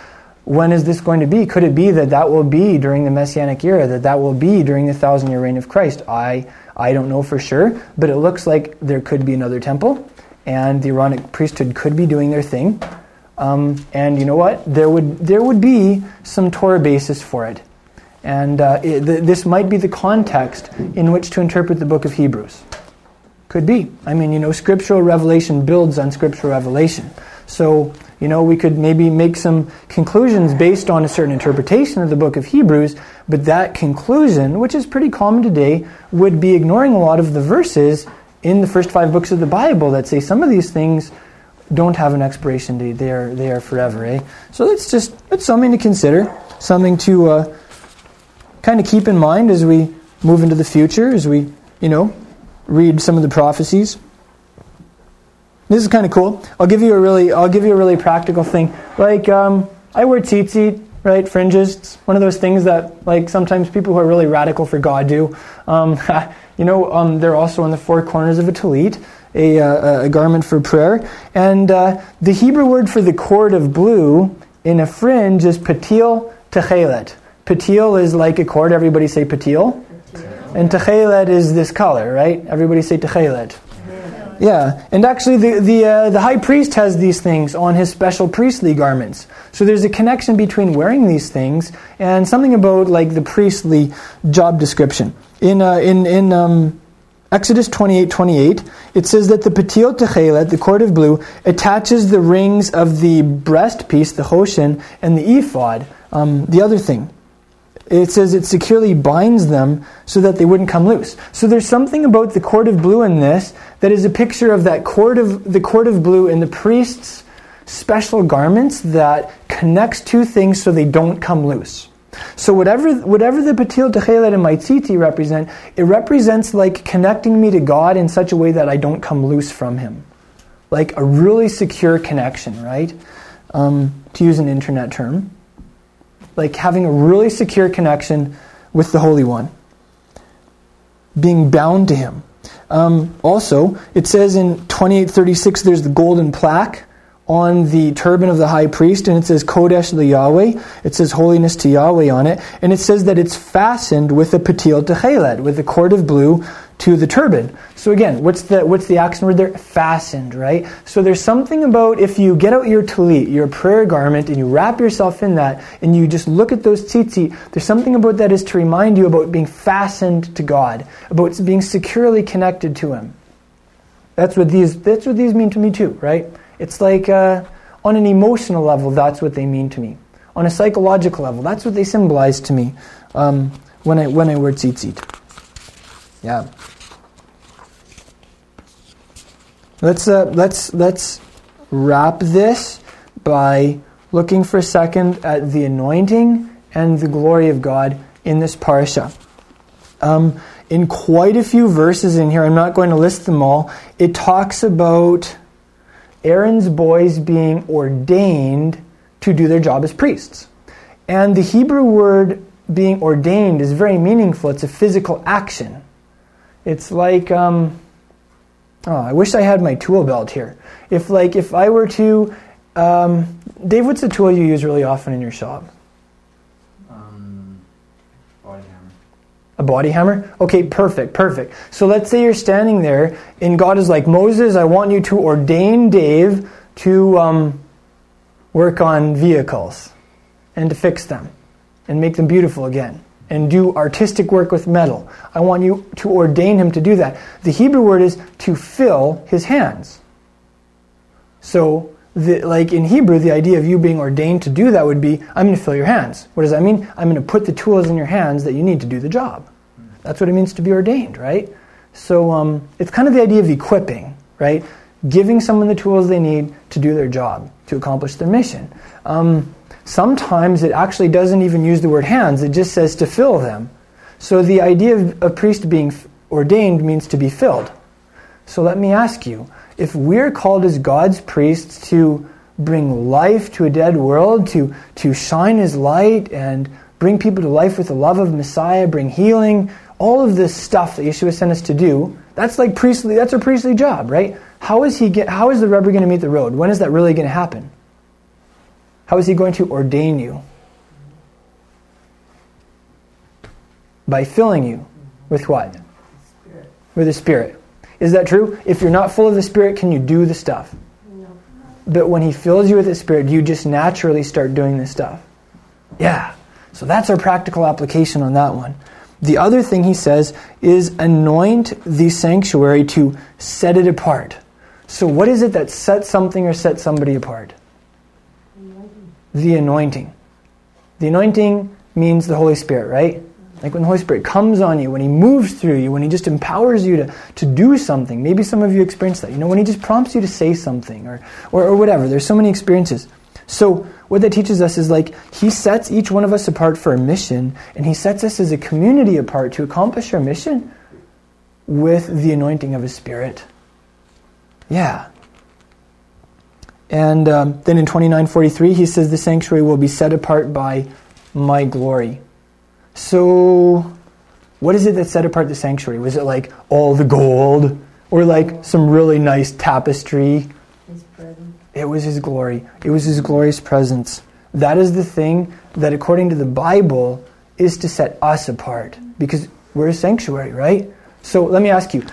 When is this going to be? Could it be that that will be during the Messianic era, that that will be during the thousand year reign of Christ? I, I don't know for sure, but it looks like there could be another temple, and the Aaronic priesthood could be doing their thing. Um, and you know what? There would, there would be some Torah basis for it. And uh, it, th- this might be the context in which to interpret the book of Hebrews. Could be. I mean, you know, scriptural revelation builds on scriptural revelation. So, you know, we could maybe make some conclusions based on a certain interpretation of the book of Hebrews, but that conclusion, which is pretty common today, would be ignoring a lot of the verses in the first five books of the Bible that say some of these things don't have an expiration date. They are, they are forever, eh? So that's just, that's something to consider, something to uh, kind of keep in mind as we move into the future, as we, you know, read some of the prophecies. This is kind of cool. I'll give you a really, I'll give you a really practical thing. Like, um, I wear tzitzit, right? Fringes. It's one of those things that, like, sometimes people who are really radical for God do. Um, <laughs> you know, um, they're also on the four corners of a talit, a, uh, a garment for prayer. And uh, the Hebrew word for the cord of blue in a fringe is patil techelet. Patil is like a cord. Everybody say patil. And techelet is this color, right? Everybody say techelet. Yeah, and actually, the the uh, the high priest has these things on his special priestly garments. So there's a connection between wearing these things and something about like the priestly job description. In uh, in in um, Exodus 28, 28, it says that the patil techelet, the cord of blue, attaches the rings of the breast piece, the choshen, and the ephod, um, the other thing it says it securely binds them so that they wouldn't come loose. So there's something about the cord of blue in this that is a picture of that cord of the cord of blue in the priest's special garments that connects two things so they don't come loose. So whatever whatever the patil techelet and my tzitzit represent, it represents like connecting me to God in such a way that I don't come loose from Him, like a really secure connection, right? Um, to use an internet term like having a really secure connection with the Holy One, being bound to Him. Um, also, it says in 2836 there's the golden plaque on the turban of the high priest, and it says Kodesh the Yahweh. It says holiness to Yahweh on it, and it says that it's fastened with a patil techelet, with a cord of blue to the turban. So again, what's the what's the accent word there? Fastened, right? So there's something about if you get out your talit, your prayer garment, and you wrap yourself in that, and you just look at those tzitzit, there's something about that is to remind you about being fastened to God, about being securely connected to Him. That's what these that's what these mean to me too, right? It's like uh, on an emotional level, that's what they mean to me. On a psychological level, that's what they symbolize to me um, when I when I wear tzitzit. Yeah. Let's uh, let's let's wrap this by looking for a second at the anointing and the glory of God in this parsha. Um, in quite a few verses in here, I'm not going to list them all. It talks about Aaron's boys being ordained to do their job as priests, and the Hebrew word being ordained is very meaningful. It's a physical action. It's like, um, oh, I wish I had my tool belt here. If like if I were to, um, Dave, what's the tool you use really often in your shop? Um, body hammer. A body hammer? Okay, perfect, perfect. So let's say you're standing there and God is like, Moses, I want you to ordain Dave to um, work on vehicles and to fix them and make them beautiful again and do artistic work with metal. I want you to ordain him to do that. The Hebrew word is to fill his hands. So, the, like in Hebrew, the idea of you being ordained to do that would be I'm going to fill your hands. What does that mean? I'm going to put the tools in your hands that you need to do the job. That's what it means to be ordained, right? So, um, it's kind of the idea of equipping, right? Giving someone the tools they need to do their job, to accomplish their mission. Um, Sometimes it actually doesn't even use the word hands, it just says to fill them. So the idea of a priest being ordained means to be filled. So let me ask you if we're called as God's priests to bring life to a dead world, to, to shine His light and bring people to life with the love of Messiah, bring healing, all of this stuff that Yeshua sent us to do, that's like priestly, that's our priestly job, right? how is he get, how is the rubber going to meet the road? When is that really going to happen? How is he going to ordain you? By filling you with what? Spirit. With the Spirit. Is that true? If you're not full of the Spirit, can you do the stuff? No. But when he fills you with the Spirit, you just naturally start doing this stuff? Yeah. So that's our practical application on that one. The other thing he says is anoint the sanctuary to set it apart. So, what is it that sets something or sets somebody apart? The anointing. The anointing means the Holy Spirit, right? Like when the Holy Spirit comes on you, when He moves through you, when He just empowers you to, to do something. Maybe some of you experience that. You know, when He just prompts you to say something or, or, or whatever. There's so many experiences. So, what that teaches us is like He sets each one of us apart for a mission, and He sets us as a community apart to accomplish our mission with the anointing of His Spirit. Yeah. And um, then in 2943, he says, The sanctuary will be set apart by my glory. So, what is it that set apart the sanctuary? Was it like all the gold? Or like some really nice tapestry? His presence. It was His glory. It was His glorious presence. That is the thing that, according to the Bible, is to set us apart. Because we're a sanctuary, right? So let me ask you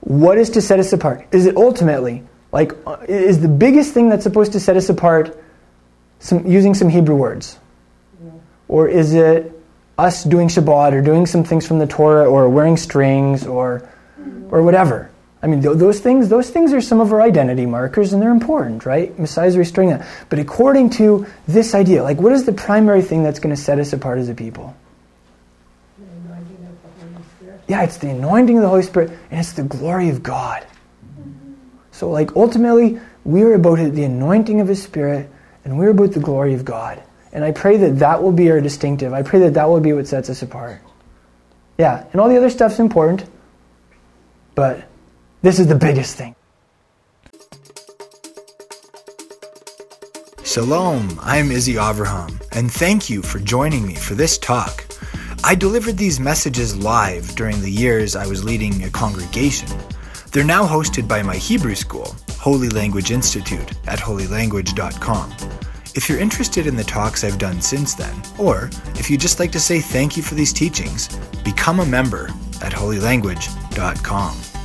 what is to set us apart? Is it ultimately, like, uh, is the biggest thing that's supposed to set us apart some, using some Hebrew words? Yeah. Or is it us doing Shabbat or doing some things from the Torah or wearing strings or, or whatever? I mean, th- those things, those things are some of our identity markers and they're important, right? Messiah's restoring that. But according to this idea, like what is the primary thing that's going to set us apart as a people? The anointing of the Holy Spirit. Yeah, it's the anointing of the Holy Spirit and it's the glory of God. So, like, ultimately, we are about the anointing of His Spirit and we're about the glory of God. And I pray that that will be our distinctive. I pray that that will be what sets us apart. Yeah, and all the other stuff's important, but this is the biggest thing. Shalom, I'm Izzy Avraham, and thank you for joining me for this talk. I delivered these messages live during the years I was leading a congregation. They're now hosted by my Hebrew school, Holy Language Institute, at holylanguage.com. If you're interested in the talks I've done since then, or if you'd just like to say thank you for these teachings, become a member at holylanguage.com.